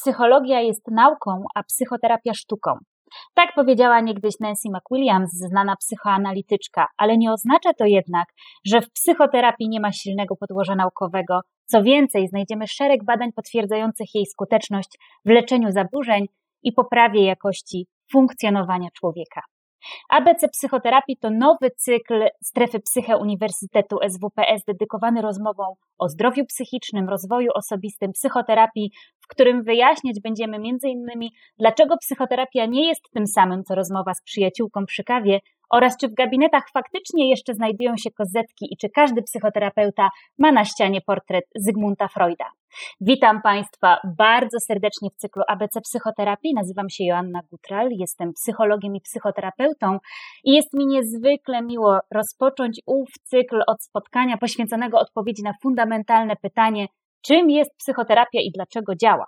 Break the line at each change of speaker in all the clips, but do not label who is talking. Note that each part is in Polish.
psychologia jest nauką, a psychoterapia sztuką. Tak powiedziała niegdyś Nancy McWilliams, znana psychoanalityczka, ale nie oznacza to jednak, że w psychoterapii nie ma silnego podłoża naukowego. Co więcej, znajdziemy szereg badań potwierdzających jej skuteczność w leczeniu zaburzeń i poprawie jakości funkcjonowania człowieka. ABC Psychoterapii to nowy cykl strefy psyche Uniwersytetu SWPS dedykowany rozmowom o zdrowiu psychicznym, rozwoju osobistym, psychoterapii, w którym wyjaśniać będziemy m.in. dlaczego psychoterapia nie jest tym samym, co rozmowa z przyjaciółką przy kawie oraz czy w gabinetach faktycznie jeszcze znajdują się kozetki i czy każdy psychoterapeuta ma na ścianie portret Zygmunta Freuda. Witam Państwa bardzo serdecznie w cyklu ABC Psychoterapii. Nazywam się Joanna Gutral, jestem psychologiem i psychoterapeutą i jest mi niezwykle miło rozpocząć ów cykl od spotkania poświęconego odpowiedzi na fundamentalne pytanie, czym jest psychoterapia i dlaczego działa.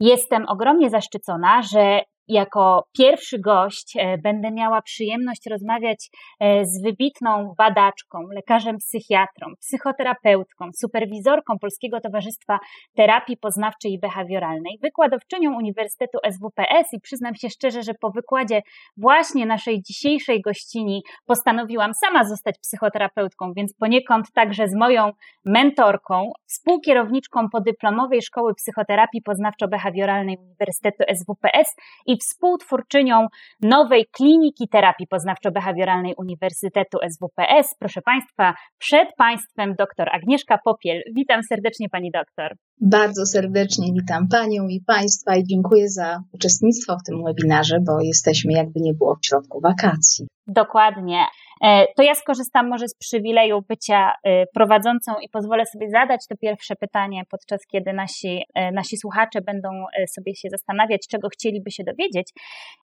Jestem ogromnie zaszczycona, że jako pierwszy gość e, będę miała przyjemność rozmawiać e, z wybitną badaczką, lekarzem psychiatrą, psychoterapeutką, superwizorką Polskiego Towarzystwa Terapii Poznawczej i Behawioralnej, wykładowczynią Uniwersytetu SWPS i przyznam się szczerze, że po wykładzie właśnie naszej dzisiejszej gościni postanowiłam sama zostać psychoterapeutką, więc poniekąd także z moją mentorką, współkierowniczką podyplomowej Szkoły Psychoterapii Poznawczo-Behawioralnej Uniwersytetu SWPS i współtwórczynią nowej kliniki terapii poznawczo-behawioralnej Uniwersytetu SWPS. Proszę Państwa, przed Państwem dr Agnieszka Popiel. Witam serdecznie Pani doktor.
Bardzo serdecznie witam Panią i Państwa i dziękuję za uczestnictwo w tym webinarze, bo jesteśmy jakby nie było w środku wakacji.
Dokładnie. E, to ja skorzystam może z przywileju bycia e, prowadzącą i pozwolę sobie zadać to pierwsze pytanie, podczas kiedy nasi, e, nasi słuchacze będą sobie się zastanawiać, czego chcieliby się dowiedzieć.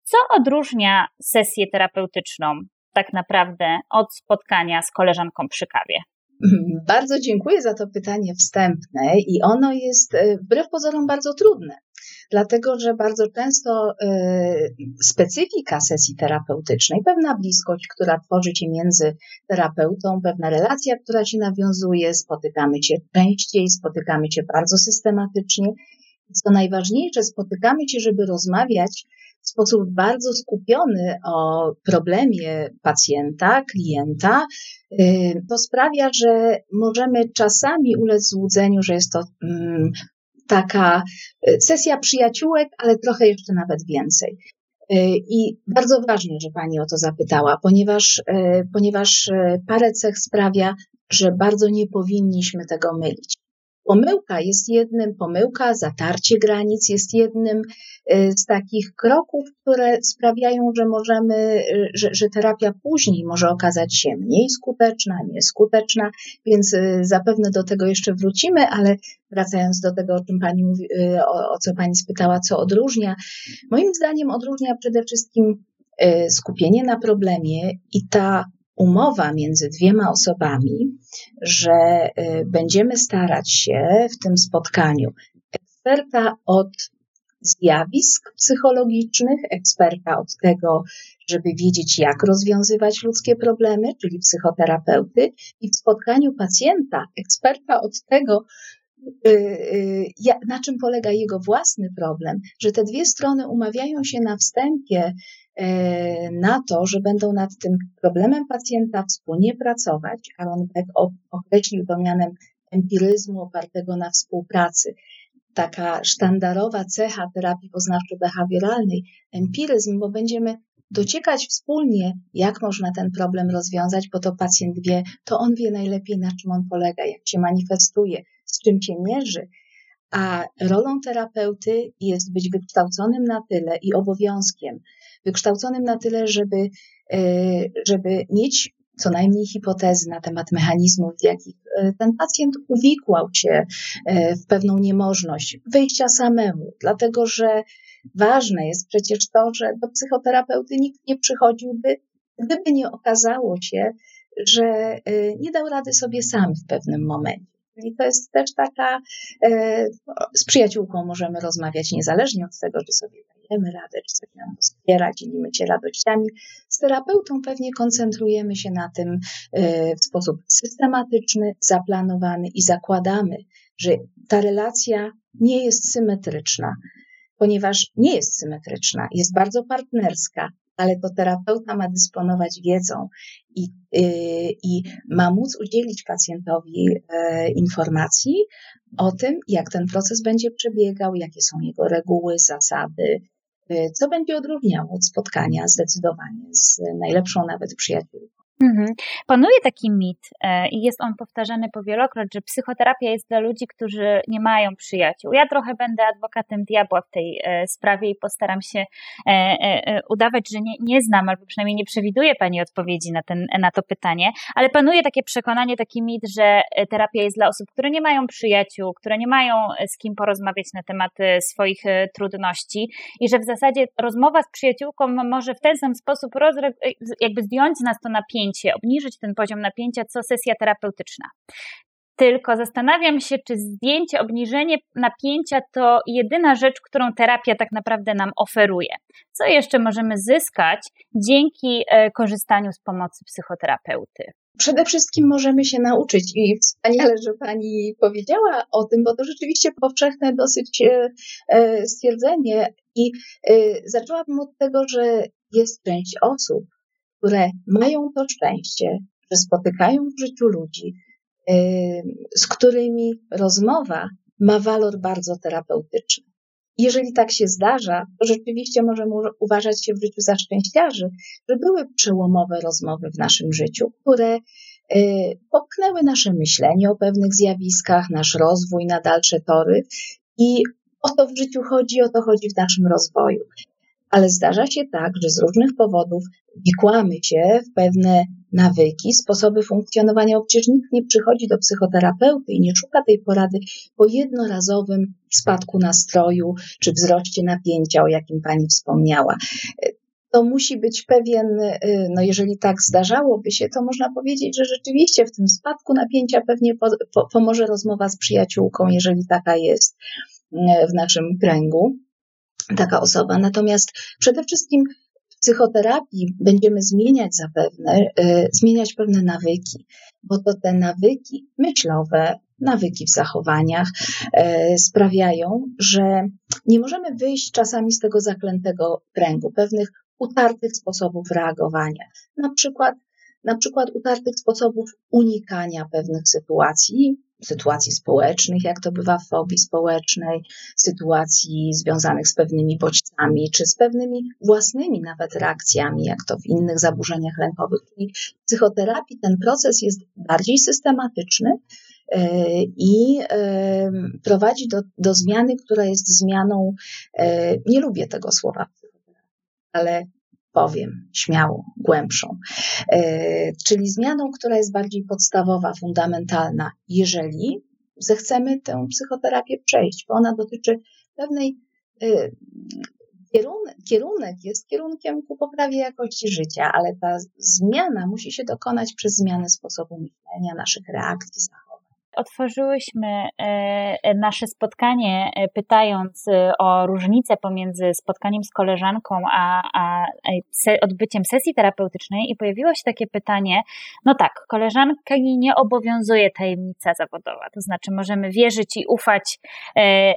Co odróżnia sesję terapeutyczną tak naprawdę od spotkania z koleżanką przy kawie?
Bardzo dziękuję za to pytanie wstępne i ono jest wbrew pozorom bardzo trudne dlatego że bardzo często y, specyfika sesji terapeutycznej, pewna bliskość, która tworzy się między terapeutą, pewna relacja, która się nawiązuje, spotykamy się częściej, spotykamy się bardzo systematycznie. Co najważniejsze, spotykamy się, żeby rozmawiać w sposób bardzo skupiony o problemie pacjenta, klienta, y, to sprawia, że możemy czasami ulec złudzeniu, że jest to mm, taka e, sesja przyjaciółek, ale trochę jeszcze nawet więcej. E, I bardzo ważne, że Pani o to zapytała, ponieważ, e, ponieważ parę cech sprawia, że bardzo nie powinniśmy tego mylić. Pomyłka jest jednym, pomyłka, zatarcie granic jest jednym y, z takich kroków, które sprawiają, że możemy, y, że, że terapia później może okazać się mniej skuteczna, nieskuteczna, więc y, zapewne do tego jeszcze wrócimy, ale wracając do tego, o czym pani mówi, o, o co pani spytała, co odróżnia, moim zdaniem odróżnia przede wszystkim skupienie na problemie i ta umowa między dwiema osobami, że y, będziemy starać się w tym spotkaniu eksperta od zjawisk psychologicznych, eksperta od tego, żeby wiedzieć, jak rozwiązywać ludzkie problemy, czyli psychoterapeuty, i w spotkaniu pacjenta, eksperta od tego, y, y, na czym polega jego własny problem, że te dwie strony umawiają się na wstępie na to, że będą nad tym problemem pacjenta wspólnie pracować, a on tak określił to mianem empiryzmu opartego na współpracy. Taka sztandarowa cecha terapii poznawczo-behawioralnej, empiryzm, bo będziemy dociekać wspólnie, jak można ten problem rozwiązać, bo to pacjent wie, to on wie najlepiej, na czym on polega, jak się manifestuje, z czym się mierzy. A rolą terapeuty jest być wykształconym na tyle i obowiązkiem, wykształconym na tyle, żeby, e, żeby mieć co najmniej hipotezy na temat mechanizmów, w jakich e, ten pacjent uwikłał się e, w pewną niemożność wyjścia samemu, dlatego że ważne jest przecież to, że do psychoterapeuty nikt nie przychodziłby, gdyby nie okazało się, że nie dał rady sobie sam w pewnym momencie. I to jest też taka, e, z przyjaciółką możemy rozmawiać niezależnie od tego, czy sobie dajemy radę, czy sobie nam wspiera, dzielimy się radościami. Z terapeutą pewnie koncentrujemy się na tym e, w sposób systematyczny, zaplanowany i zakładamy, że ta relacja nie jest symetryczna, ponieważ nie jest symetryczna, jest bardzo partnerska, ale to terapeuta ma dysponować wiedzą i, yy, i ma móc udzielić pacjentowi yy, informacji o tym, jak ten proces będzie przebiegał, jakie są jego reguły, zasady, yy, co będzie odróżniało od spotkania zdecydowanie z najlepszą nawet przyjaciółką.
Mhm. Panuje taki mit e, i jest on powtarzany powielokroć, że psychoterapia jest dla ludzi, którzy nie mają przyjaciół. Ja trochę będę adwokatem diabła w tej e, sprawie i postaram się e, udawać, że nie, nie znam, albo przynajmniej nie przewiduję Pani odpowiedzi na, ten, na to pytanie, ale panuje takie przekonanie, taki mit, że terapia jest dla osób, które nie mają przyjaciół, które nie mają z kim porozmawiać na temat swoich trudności i że w zasadzie rozmowa z przyjaciółką może w ten sam sposób jakby zdjąć z nas to napięcie, napięcie, obniżyć ten poziom napięcia, co sesja terapeutyczna. Tylko zastanawiam się, czy zdjęcie, obniżenie napięcia to jedyna rzecz, którą terapia tak naprawdę nam oferuje. Co jeszcze możemy zyskać dzięki e, korzystaniu z pomocy psychoterapeuty?
Przede wszystkim możemy się nauczyć i wspaniale, że Pani powiedziała o tym, bo to rzeczywiście powszechne dosyć e, e, stwierdzenie i zaczęłabym od tego, że jest część osób, które mają to szczęście, że spotykają w życiu ludzi, z którymi rozmowa ma walor bardzo terapeutyczny. Jeżeli tak się zdarza, to rzeczywiście możemy uważać się w życiu za szczęściarzy, że były przełomowe rozmowy w naszym życiu, które y, popchnęły nasze myślenie o pewnych zjawiskach, nasz rozwój na dalsze tory i o to w życiu chodzi, o to chodzi w naszym rozwoju ale zdarza się tak, że z różnych powodów wikłamy się w pewne nawyki, sposoby funkcjonowania, przecież nikt nie przychodzi do psychoterapeuty i nie szuka tej porady po jednorazowym spadku nastroju czy wzroście napięcia, o jakim Pani wspomniała. To musi być pewien, no jeżeli tak zdarzałoby się, to można powiedzieć, że rzeczywiście w tym spadku napięcia pewnie po, po, pomoże rozmowa z przyjaciółką, jeżeli taka jest w naszym kręgu taka osoba. Natomiast przede wszystkim w psychoterapii będziemy zmieniać zapewne, y, zmieniać pewne nawyki, bo to te nawyki myślowe, nawyki w zachowaniach y, sprawiają, że nie możemy wyjść czasami z tego zaklętego kręgu, pewnych utartych sposobów reagowania. Na przykład, na przykład utartych sposobów unikania pewnych sytuacji, sytuacji społecznych, jak to bywa w fobii społecznej, sytuacji związanych z pewnymi bodźcami, czy z pewnymi własnymi nawet reakcjami, jak to w innych zaburzeniach lękowych. Czyli w psychoterapii ten proces jest bardziej systematyczny e, i e, prowadzi do, do zmiany, która jest zmianą, e, nie lubię tego słowa, ale powiem śmiało, głębszą. E, czyli zmianą, która jest bardziej podstawowa, fundamentalna, jeżeli zechcemy tę psychoterapię przejść, bo ona dotyczy pewnej e, kierunek, kierunek jest kierunkiem ku poprawie jakości życia, ale ta zmiana musi się dokonać przez zmianę sposobu myślenia, naszych reakcji,
otworzyłyśmy e, e, nasze spotkanie e, pytając o różnicę pomiędzy spotkaniem z koleżanką a, a odbyciem sesji terapeutycznej i pojawiło się takie pytanie, no tak, koleżanki nie obowiązuje tajemnica zawodowa, to znaczy możemy wierzyć i ufać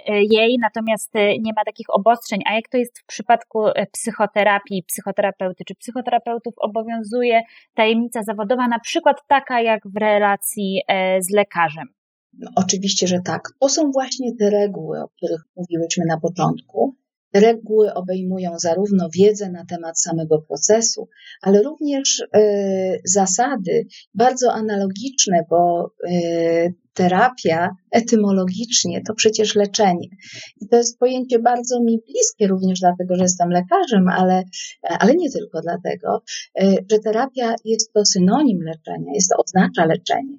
jej, natomiast nie ma takich obostrzeń, a jak to jest w przypadku psychoterapii, psychoterapeuty czy psychoterapeutów obowiązuje tajemnica zawodowa, na przykład taka jak w relacji z lekarzem.
No, oczywiście, że tak. To są właśnie te reguły, o których mówiłyśmy na początku. Te reguły obejmują zarówno wiedzę na temat samego procesu, ale również y, zasady bardzo analogiczne, bo y, terapia etymologicznie to przecież leczenie. I to jest pojęcie bardzo mi bliskie, również dlatego, że jestem lekarzem, ale, ale nie tylko dlatego, y, że terapia jest to synonim leczenia, jest to oznacza leczenie.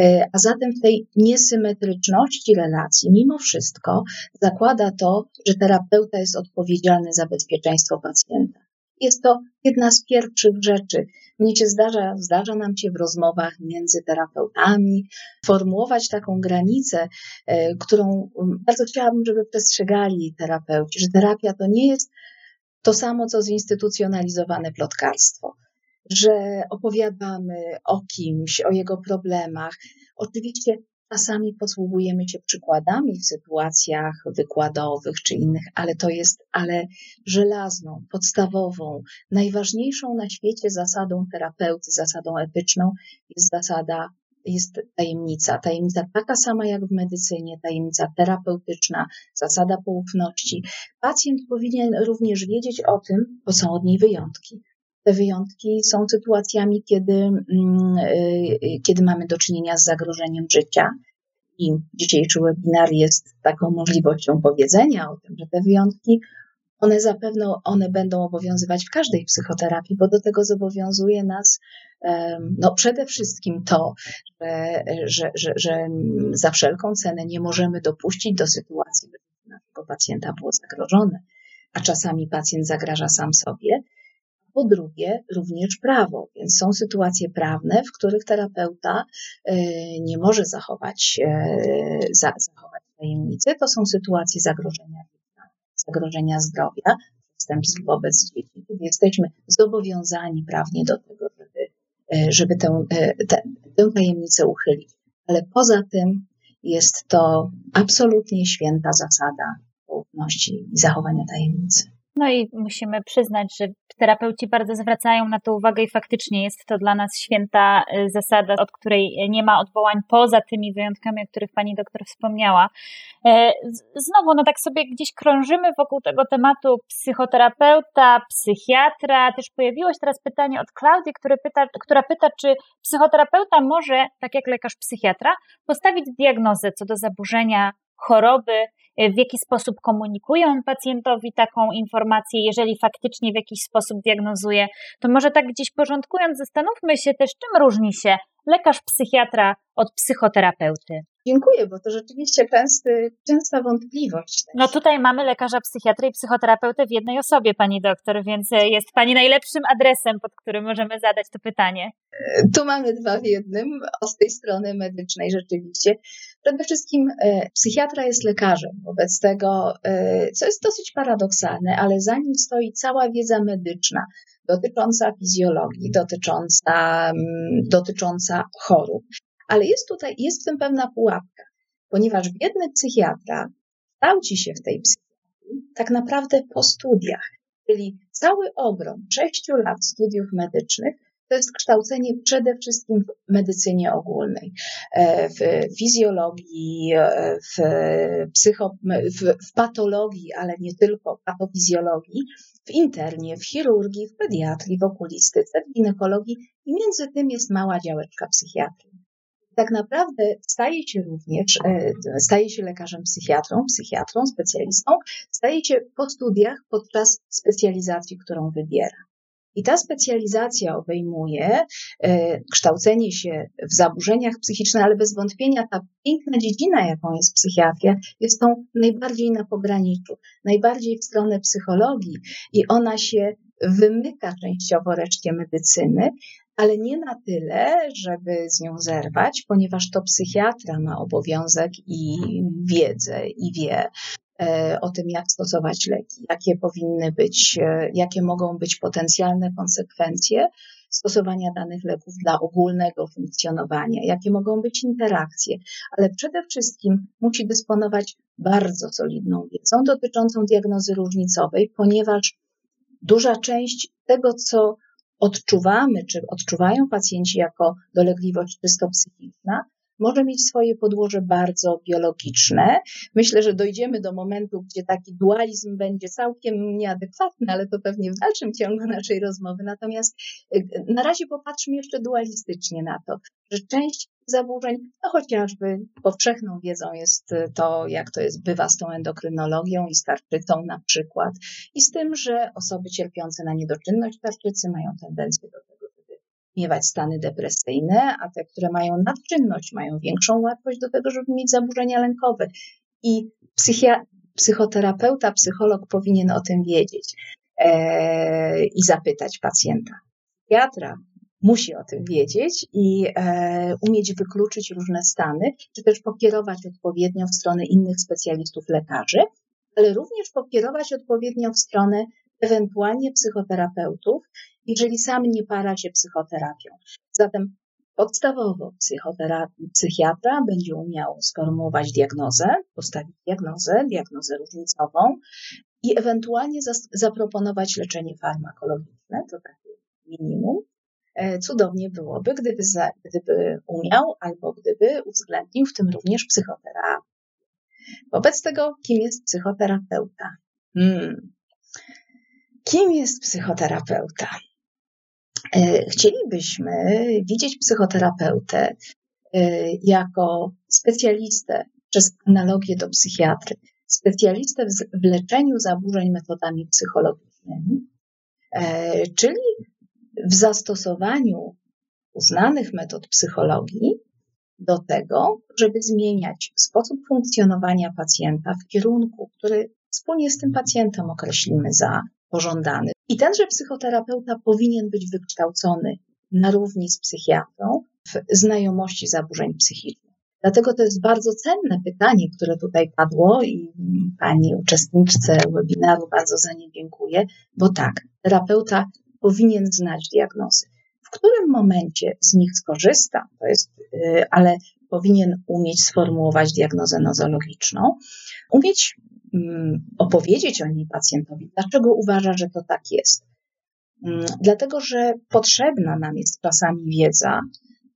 E, a zatem w tej niesymetryczności relacji, mimo wszystko, zakłada to, że terapeuta jest odpowiedzialny za bezpieczeństwo pacjenta. Jest to jedna z pierwszych rzeczy. Mnie się zdarza, zdarza nam się w rozmowach między terapeutami formułować taką granicę, e, którą bardzo chciałabym, żeby przestrzegali terapeuci, że terapia to nie jest to samo, co zinstytucjonalizowane plotkarstwo że opowiadamy o kimś, o jego problemach. Oczywiście Czasami posługujemy się przykładami w sytuacjach wykładowych czy innych, ale to jest, ale żelazną, podstawową, najważniejszą na świecie zasadą terapeuty, zasadą etyczną jest zasada jest tajemnica. Tajemnica taka sama jak w medycynie, tajemnica terapeutyczna, zasada poufności. Pacjent powinien również wiedzieć o tym, bo są od niej wyjątki. Te wyjątki są sytuacjami, kiedy, mm, y, kiedy mamy do czynienia z zagrożeniem życia. I dzisiejszy webinar jest taką możliwością powiedzenia o tym, że te wyjątki, one zapewne one będą obowiązywać w każdej psychoterapii, bo do tego zobowiązuje nas no przede wszystkim to, że, że, że, że za wszelką cenę nie możemy dopuścić do sytuacji, by naszego pacjenta było zagrożone, a czasami pacjent zagraża sam sobie. Po drugie, również prawo, więc są sytuacje prawne, w których terapeuta e, nie może zachować, e, zachować tajemnicy. To są sytuacje zagrożenia zagrożenia zdrowia, przestępstw wobec dzieci, jesteśmy zobowiązani prawnie do tego, żeby E, żeby tę, tę, tę tajemnicę uchylić. Ale poza tym jest to absolutnie święta zasada poufności i zachowania tajemnicy.
No i musimy przyznać, że terapeuci bardzo zwracają na to uwagę i faktycznie jest to dla nas święta y, zasada, od której nie ma odwołań poza tymi wyjątkami, o których pani doktor wspomniała. E, znowu, no tak sobie gdzieś krążymy wokół tego tematu psychoterapeuta, psychiatra. Też pojawiło się teraz pytanie od Klaudii, pyta, która pyta, czy psychoterapeuta może, tak jak lekarz psychiatra, postawić diagnozę co do zaburzenia choroby, w jaki sposób komunikuje on pacjentowi taką informację, jeżeli faktycznie w jakiś sposób diagnozuje, to może tak gdzieś porządkując, zastanówmy się też, czym różni się lekarz psychiatra od psychoterapeuty.
Dziękuję, bo to rzeczywiście częsty, częsta wątpliwość.
No tutaj mamy lekarza psychiatry i psychoterapeutę w jednej osobie, pani doktor, więc jest pani najlepszym adresem, pod którym możemy zadać to pytanie.
Tu mamy dwa w jednym, z tej strony medycznej rzeczywiście. Przede wszystkim e, psychiatra jest lekarzem, wobec tego, e, co jest dosyć paradoksalne, ale za nim stoi cała wiedza medyczna dotycząca fizjologii, dotycząca, mm, dotycząca chorób. Ale jest tutaj, jest w tym pewna pułapka, ponieważ biedny psychiatra kształci się w tej psychiatrii tak naprawdę po studiach, czyli cały ogrom sześciu lat studiów medycznych to jest kształcenie przede wszystkim w medycynie ogólnej, e, w fizjologii, e, w, psycho, w, w patologii, ale nie tylko patofizjologii, w internie, w chirurgii, w pediatrii, w okulistyce, w ginekologii i między tym jest mała działeczka psychiatrii. Tak naprawdę staje się również, e, staje się lekarzem psychiatrą, psychiatrą, specjalistą, staje się po studiach podczas specjalizacji, którą wybiera. I ta specjalizacja obejmuje e, kształcenie się w zaburzeniach psychicznych, ale bez wątpienia ta piękna dziedzina, jaką jest psychiatria, jest tą najbardziej na pograniczu, najbardziej w stronę psychologii. I ona się wymyka częściowo reszcie medycyny, ale nie na tyle, żeby z nią zerwać, ponieważ to psychiatra ma obowiązek i wiedzę i wie, o tym, jak stosować leki, jakie powinny być, e, jakie mogą być potencjalne konsekwencje stosowania danych leków dla ogólnego funkcjonowania, jakie mogą być interakcje, ale przede wszystkim musi dysponować bardzo solidną wiedzą dotyczącą diagnozy różnicowej, ponieważ duża część tego, co odczuwamy, czy odczuwają pacjenci jako dolegliwość czysto psychiczna, może mieć swoje podłoże bardzo biologiczne. Myślę, że dojdziemy do momentu, gdzie taki dualizm będzie całkiem nieadekwatny, ale to pewnie w dalszym ciągu naszej rozmowy. Natomiast y, na razie popatrzmy jeszcze dualistycznie na to, że część zaburzeń, no chociażby powszechną wiedzą jest to, jak to jest, bywa z tą endokrynologią i starczycą na przykład, i z tym, że osoby cierpiące na niedoczynność tarczycy mają tendencję do tego, miewać stany depresyjne, a te, które mają nadczynność, mają większą łatwość do tego, żeby mieć zaburzenia lękowe. I psychoterapeuta, psycholog powinien o tym wiedzieć e, i zapytać pacjenta. Psychiatra musi o tym wiedzieć i e, umieć wykluczyć różne stany, czy też pokierować odpowiednio w stronę innych specjalistów lekarzy, ale również pokierować odpowiednio w stronę ewentualnie psychoterapeutów, jeżeli sam nie para się psychoterapią. Zatem Podstawowo psychiatra będzie umiał sformułować diagnozę, postawić diagnozę, diagnozę różnicową i ewentualnie zaproponować leczenie farmakologiczne, to takie minimum. E, cudownie byłoby, gdyby, za, gdyby umiał albo gdyby uwzględnił w tym również psychoterapię. Wobec tego, kim jest psychoterapeuta? Hmm. Kim jest psychoterapeuta? E, chcielibyśmy widzieć psychoterapeutę e, jako specjalistę przez analogię do psychiatry, specjalistę w leczeniu zaburzeń metodami psychologicznymi, e, czyli w zastosowaniu uznanych metod psychologii do tego, żeby zmieniać sposób funkcjonowania pacjenta w kierunku, który wspólnie z tym pacjentem określimy za pożądany. I tenże psychoterapeuta powinien być wykształcony na równi z psychiatrą w znajomości zaburzeń psychicznych. Dlatego to jest bardzo cenne pytanie, które tutaj padło i pani uczestniczce webinaru bardzo za nie dziękuję, bo tak, terapeuta powinien znać diagnozy. W którym momencie z nich skorzysta, to jest, y, ale powinien umieć sformułować diagnozę nozologiczną, umieć opowiedzieć o niej pacjentowi, dlaczego uważa, że to tak jest. Mm, dlatego, że potrzebna nam jest czasami wiedza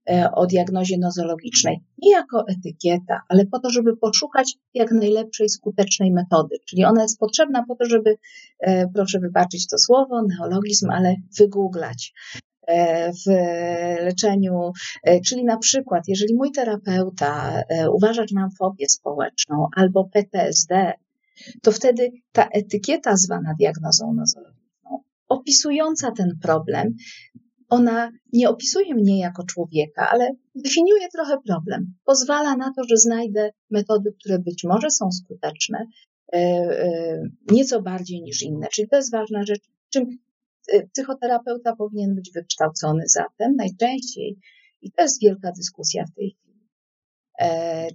e, o diagnozie nozologicznej nie jako etykieta, ale po to, żeby poszukać jak najlepszej, skutecznej metody. Czyli ona jest potrzebna po to, żeby, e, proszę wybaczyć to słowo, neologizm, ale wygooglać e, w leczeniu, czyli na przykład, jeżeli mój terapeuta uważa, że mam fobię społeczną albo PTSD, to wtedy ta etykieta zwana diagnozą nozologiczną, opisująca ten problem, ona nie opisuje mnie jako człowieka, ale definiuje trochę problem. Pozwala na to, że znajdę metody, które być może są skuteczne, e, e, nieco bardziej niż inne. Czyli to jest ważna rzecz, czym e, psychoterapeuta powinien być wykształcony zatem najczęściej, i to jest wielka dyskusja w tej chwili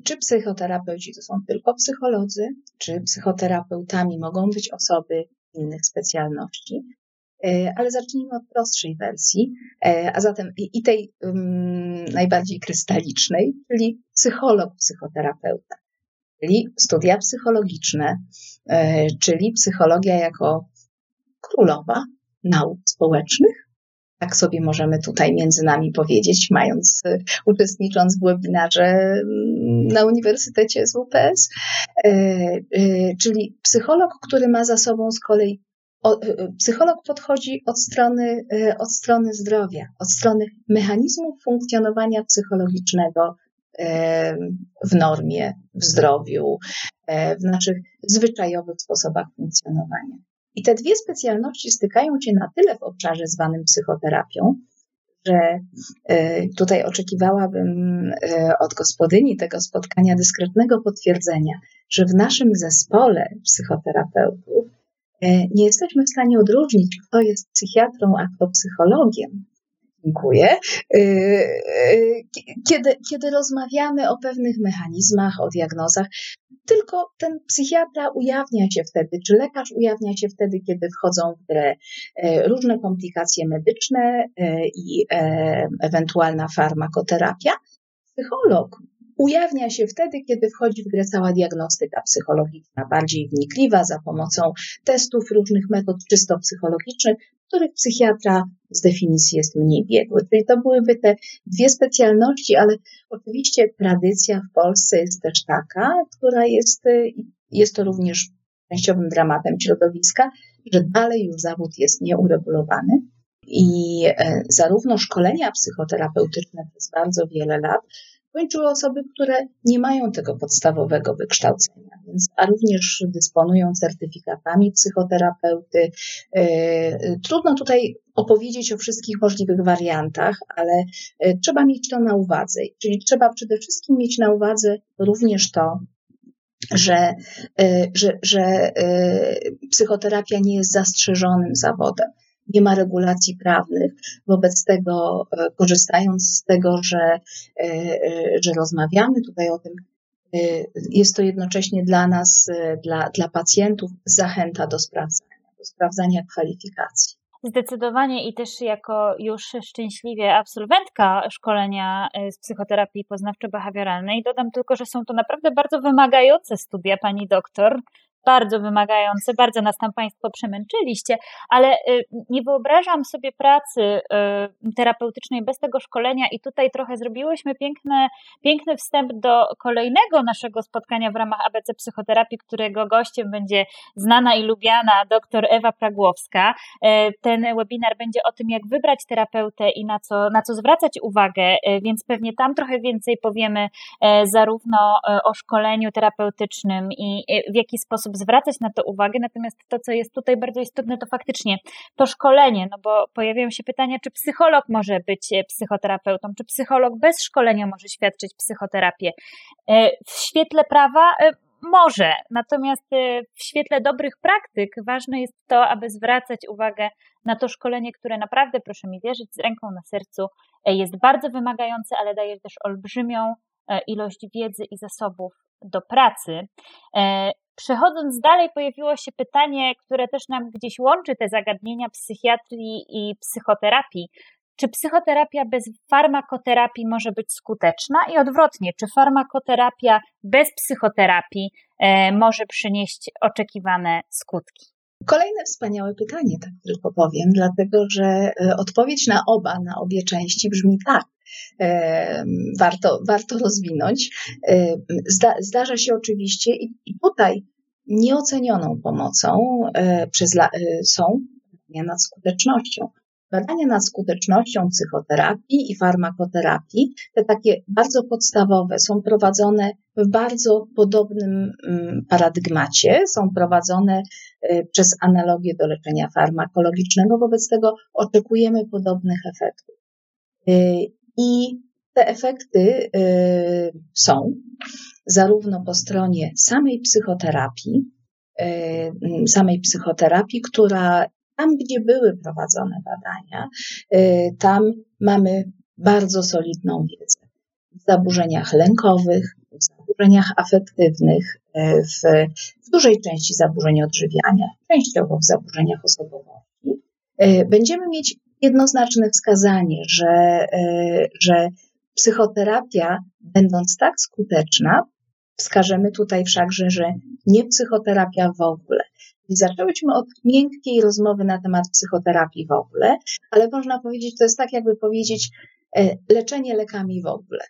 czy psychoterapeuci to są tylko psycholodzy, czy psychoterapeutami mogą być osoby innych specjalności? E, ale zacznijmy od prostszej wersji, e, a zatem i tej um, najbardziej krystalicznej, czyli psycholog, psychoterapeuta, czyli studia psychologiczne, czyli psychologia jako królowa nauk społecznych, tak sobie możemy tutaj między nami powiedzieć, mając, y, uczestnicząc w webinarze mm, na Uniwersytecie SWPS, y, y, czyli psycholog, który ma za sobą z kolei psycholog podchodzi od strony, od strony zdrowia, od strony mechanizmów funkcjonowania psychologicznego w normie, w zdrowiu, w naszych zwyczajowych sposobach funkcjonowania. I te dwie specjalności stykają się na tyle w obszarze zwanym psychoterapią, że e, tutaj oczekiwałabym e, od gospodyni tego spotkania dyskretnego potwierdzenia, że w naszym zespole psychoterapeutów e, nie jesteśmy w stanie odróżnić, kto jest psychiatrą, a kto psychologiem. Dziękuję. Kiedy, kiedy rozmawiamy o pewnych mechanizmach, o diagnozach, tylko ten psychiatra ujawnia się wtedy, czy lekarz ujawnia się wtedy, kiedy wchodzą w grę e, różne komplikacje medyczne i e, ewentualna farmakoterapia. Psycholog ujawnia się wtedy, kiedy wchodzi w grę cała diagnostyka psychologiczna, bardziej wnikliwa za pomocą testów różnych metod czysto psychologicznych, których psychiatra z definicji jest mniej biegły. Czyli to byłyby te dwie specjalności, ale oczywiście tradycja w Polsce jest też taka, która jest, jest to również częściowym dramatem środowiska, że dalej już zawód jest nieuregulowany. I e, zarówno szkolenia psychoterapeutyczne przez bardzo wiele lat, kończyły osoby, które nie mają tego podstawowego wykształcenia, więc, a również dysponują certyfikatami psychoterapeuty. E, trudno tutaj opowiedzieć o wszystkich możliwych wariantach, ale e, trzeba mieć to na uwadze. Czyli trzeba przede wszystkim mieć na uwadze również to, że, e, że, że psychoterapia nie jest zastrzeżonym zawodem nie ma regulacji prawnych. Wobec tego, e, korzystając z tego, że, e, e, że rozmawiamy tutaj o tym, jest to jednocześnie dla nas, dla, dla pacjentów, zachęta do sprawdzania, do sprawdzania kwalifikacji.
Zdecydowanie i też jako już szczęśliwie absolwentka szkolenia z psychoterapii poznawczo-behawioralnej dodam tylko, że są to naprawdę bardzo wymagające studia, pani doktor bardzo wymagające, bardzo nas tam Państwo przemęczyliście, ale y, nie wyobrażam sobie pracy y, terapeutycznej bez tego szkolenia i tutaj trochę zrobiłyśmy piękne, piękny wstęp do kolejnego naszego spotkania w ramach ABC Psychoterapii, którego gościem będzie znana i lubiana dr Ewa Pragłowska. Y, ten webinar będzie o tym, jak wybrać terapeutę i na co, na co zwracać uwagę, więc pewnie tam trochę więcej powiemy zarówno o szkoleniu terapeutycznym i w jaki sposób zwracać na to uwagę, natomiast to, co jest tutaj bardzo istotne, to faktycznie to szkolenie, no bo pojawiają się pytania, czy psycholog może być e, psychoterapeutą, czy psycholog bez szkolenia może świadczyć psychoterapię. E, w świetle prawa e, może, natomiast w świetle dobrych praktyk ważne jest to, aby zwracać uwagę na to szkolenie, które naprawdę, proszę mi wierzyć, z ręką na sercu jest bardzo wymagające, ale daje też olbrzymią ilość wiedzy i zasobów do pracy. Przechodząc dalej, pojawiło się pytanie, które też nam gdzieś łączy te zagadnienia psychiatrii i psychoterapii. Czy psychoterapia bez farmakoterapii może być skuteczna i odwrotnie, czy farmakoterapia bez psychoterapii e, może przynieść oczekiwane skutki?
Kolejne wspaniałe pytanie, tak tylko powiem, dlatego że e, odpowiedź na oba, na obie części brzmi tak. E, warto, warto rozwinąć. E, zda, zdarza się oczywiście i, i tutaj nieocenioną pomocą przez, są badania nad skutecznością. Badania nad skutecznością psychoterapii i farmakoterapii, te takie bardzo podstawowe, są prowadzone w bardzo podobnym mm, paradygmacie, są prowadzone y, przez analogię do leczenia farmakologicznego, wobec tego oczekujemy podobnych efektów. Y, I te efekty y, są zarówno po stronie samej psychoterapii, samej psychoterapii, która tam, gdzie były prowadzone badania, y, tam mamy bardzo solidną wiedzę. W zaburzeniach lękowych, w zaburzeniach afektywnych, y, w, w dużej części zaburzeń odżywiania, częściowo w zaburzeniach osobowości, y, będziemy mieć jednoznaczne wskazanie, że, że psychoterapia, będąc tak skuteczna, wskażemy tutaj wszakże, że nie psychoterapia w ogóle, i zaczęłyśmy od miękkiej rozmowy na temat psychoterapii w ogóle, ale można powiedzieć, to jest tak, jakby powiedzieć e, leczenie lekami w ogóle.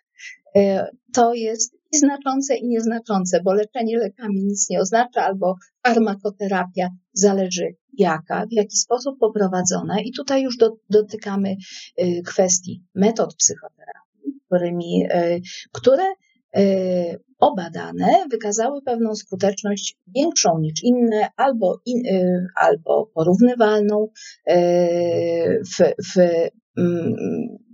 E, to jest i znaczące, i nieznaczące, bo leczenie lekami nic nie oznacza, albo farmakoterapia zależy jaka, w jaki sposób poprowadzona. I tutaj już do, dotykamy e, kwestii metod psychoterapii, którymi, które Oba dane wykazały pewną skuteczność większą niż inne, albo, in, y, albo porównywalną y, w, w mm,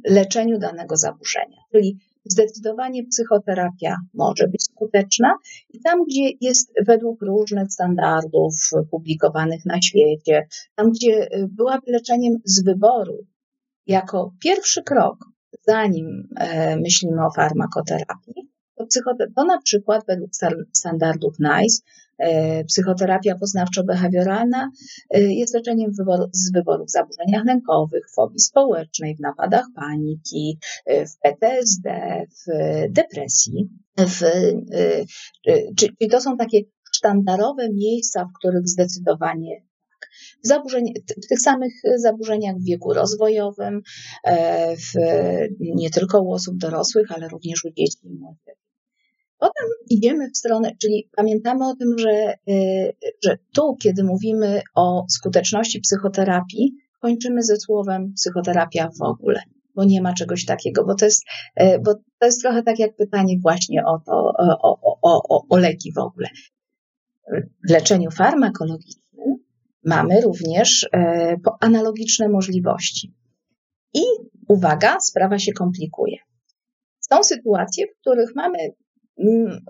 leczeniu danego zaburzenia. Czyli zdecydowanie psychoterapia może być skuteczna i tam, gdzie jest według różnych standardów publikowanych na świecie, tam, gdzie y, byłaby leczeniem z wyboru, jako pierwszy krok, zanim e, myślimy o farmakoterapii, to, to na przykład według standardów NICE psychoterapia poznawczo-behawioralna e, jest leczeniem z wyborów w zaburzeniach lękowych, fobii społecznej, w napadach paniki, e, w PTSD, w depresji. W, czyli to są takie sztandarowe miejsca, w których zdecydowanie tak. w, tych samych zaburzeniach w wieku rozwojowym, w, nie tylko u osób dorosłych, ale również u dzieci i młodych. Potem idziemy w stronę, czyli pamiętamy o tym, że, y, że tu, kiedy mówimy o skuteczności psychoterapii, kończymy ze słowem psychoterapia w ogóle, bo nie ma czegoś takiego, bo to jest, y, bo to jest trochę tak jak pytanie właśnie o to, o, o, o, o leki w ogóle. W leczeniu farmakologicznym mamy również y, analogiczne możliwości. I uwaga, sprawa się komplikuje. Są sytuacje, w których mamy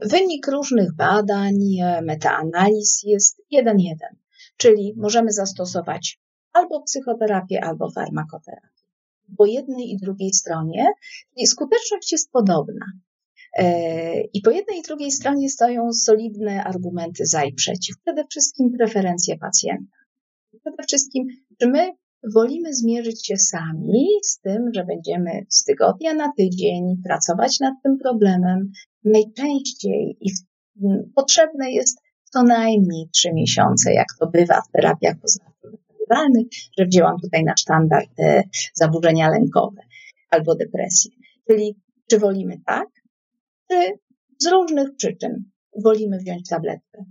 wynik różnych badań, e, metaanaliz jest jeden jeden, czyli możemy zastosować albo psychoterapię, albo farmakoterapię. Po jednej i drugiej stronie skuteczność jest podobna. E, I po jednej i drugiej stronie stoją solidne argumenty za i przeciw. Przede wszystkim preferencje pacjenta. Przede wszystkim, czy my wolimy zmierzyć się sami z tym, że będziemy z tygodnia na tydzień pracować nad tym problemem. Najczęściej potrzebne jest co najmniej trzy miesiące, jak to bywa w terapiach poznawczo-behawioralnych, że wzięłam tutaj na sztandar te zaburzenia lękowe albo depresję. Czyli czy wolimy tak, czy z różnych przyczyn wolimy wziąć tabletkę.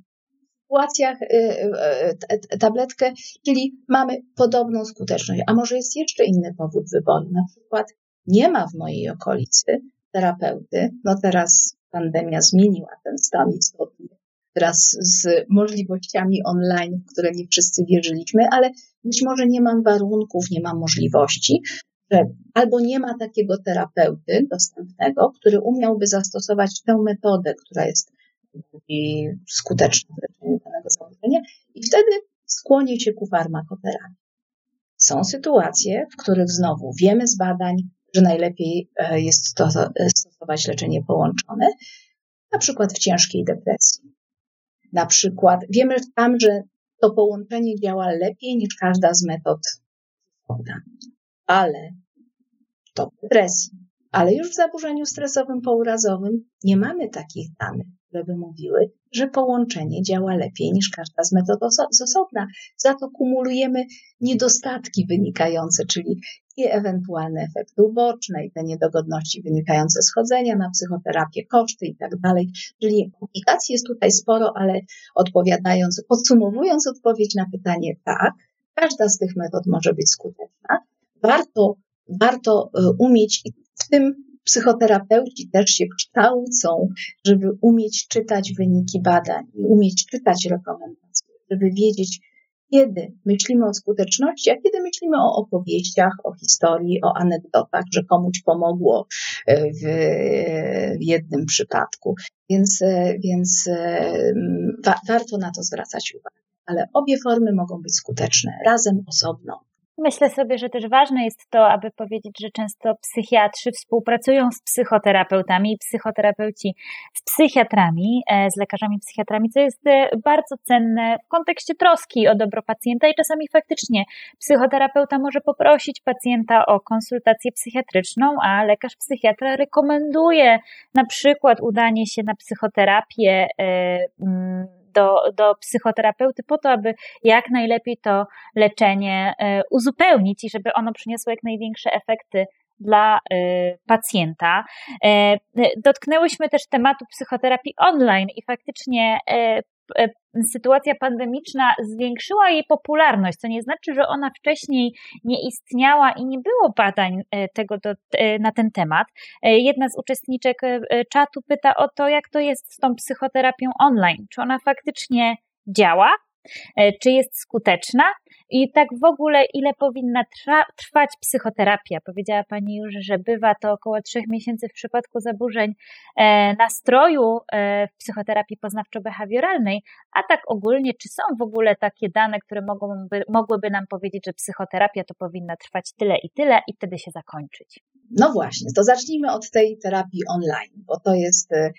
Sytuacjach y, y, y, tabletkę, czyli mamy podobną skuteczność, a może jest jeszcze inny powód wyboru. Na przykład nie ma w mojej okolicy terapeuty, no teraz pandemia zmieniła ten stan istotnie wraz z możliwościami online, w które nie wszyscy wierzyliśmy, ale być może nie mam warunków, nie mam możliwości, że albo nie ma takiego terapeuty dostępnego, który umiałby zastosować tę metodę, która jest skuteczna i wtedy skłonię się ku farmakoterapii. Są sytuacje, w których znowu wiemy z badań, że najlepiej e, jest stosować leczenie połączone, na przykład w ciężkiej depresji. Na przykład wiemy tam, że to połączenie działa lepiej niż każda z metod, ale to depresji. Ale już w zaburzeniu stresowym pourazowym nie mamy takich danych, które by mówiły, że połączenie działa lepiej niż każda z metod z osobna. Za to kumulujemy niedostatki wynikające, czyli i ewentualne efekty uboczne, i te niedogodności wynikające z chodzenia na psychoterapię, koszty i tak dalej. Czyli komplikacji jest tutaj sporo, ale odpowiadając, podsumowując odpowiedź na pytanie tak, każda z tych metod może być skuteczna. Warto, warto e, umieć, w tym psychoterapeuci też się kształcą, żeby umieć czytać wyniki badań i umieć czytać rekomendacje, żeby wiedzieć, kiedy myślimy o skuteczności, a kiedy myślimy o opowieściach, o historii, o anegdotach, że komuś pomogło e, w jednym przypadku. Więc, e, więc wa warto na to zwracać uwagę. Ale obie formy mogą być skuteczne, razem, osobno.
Myślę sobie, że też ważne jest to, aby powiedzieć, że często psychiatrzy współpracują z psychoterapeutami i psychoterapeuci z psychiatrami, e, z lekarzami psychiatrami, co jest e, bardzo cenne w kontekście troski o dobro pacjenta i czasami faktycznie psychoterapeuta może poprosić pacjenta o konsultację psychiatryczną, a lekarz psychiatra rekomenduje na przykład udanie się na psychoterapię e, do, do psychoterapeuty po to, aby jak najlepiej to leczenie e, uzupełnić i żeby ono przyniosło jak największe efekty dla e, pacjenta. E, dotknęłyśmy też tematu psychoterapii online i faktycznie sytuacja pandemiczna zwiększyła jej popularność, co nie znaczy, że ona wcześniej nie istniała i nie było badań e, tego do, e, na ten temat. Jedna z uczestniczek czatu pyta o to, jak to jest z tą psychoterapią online. Czy ona faktycznie działa? Czy jest skuteczna? I tak w ogóle, ile powinna trwać psychoterapia? Powiedziała Pani już, że bywa to około trzech miesięcy w przypadku zaburzeń e, nastroju e, w psychoterapii poznawczo-behawioralnej, a tak ogólnie, czy są w ogóle takie dane, które mogłyby, mogłyby nam powiedzieć, że psychoterapia to powinna trwać tyle i tyle i wtedy się zakończyć?
No właśnie, to zacznijmy od tej terapii online, bo to jest, e,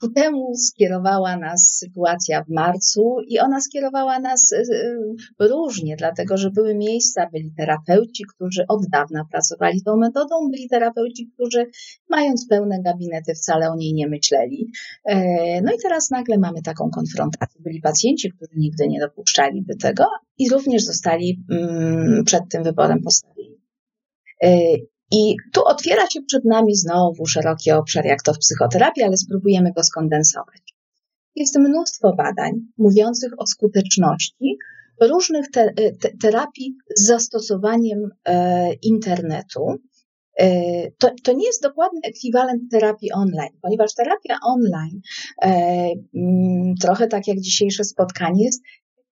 ku temu skierowała nas sytuacja w marcu i ona skierowała nas różnie różnie, dlatego że były miejsca, byli terapeuci, którzy od dawna pracowali tą metodą, byli terapeuci, którzy mając pełne gabinety wcale o niej nie myśleli. E, no i teraz nagle mamy taką konfrontację. Byli pacjenci, którzy nigdy nie dopuszczaliby tego i również zostali mm, przed tym wyborem postawieni. E, I tu otwiera się przed nami znowu szeroki obszar, jak to w psychoterapii, ale spróbujemy go skondensować. Jest mnóstwo badań mówiących o skuteczności różnych te, te, terapii z zastosowaniem e, internetu. E, to, to nie jest dokładny ekwiwalent terapii online, ponieważ terapia online, e, mm, trochę tak jak dzisiejsze spotkanie, jest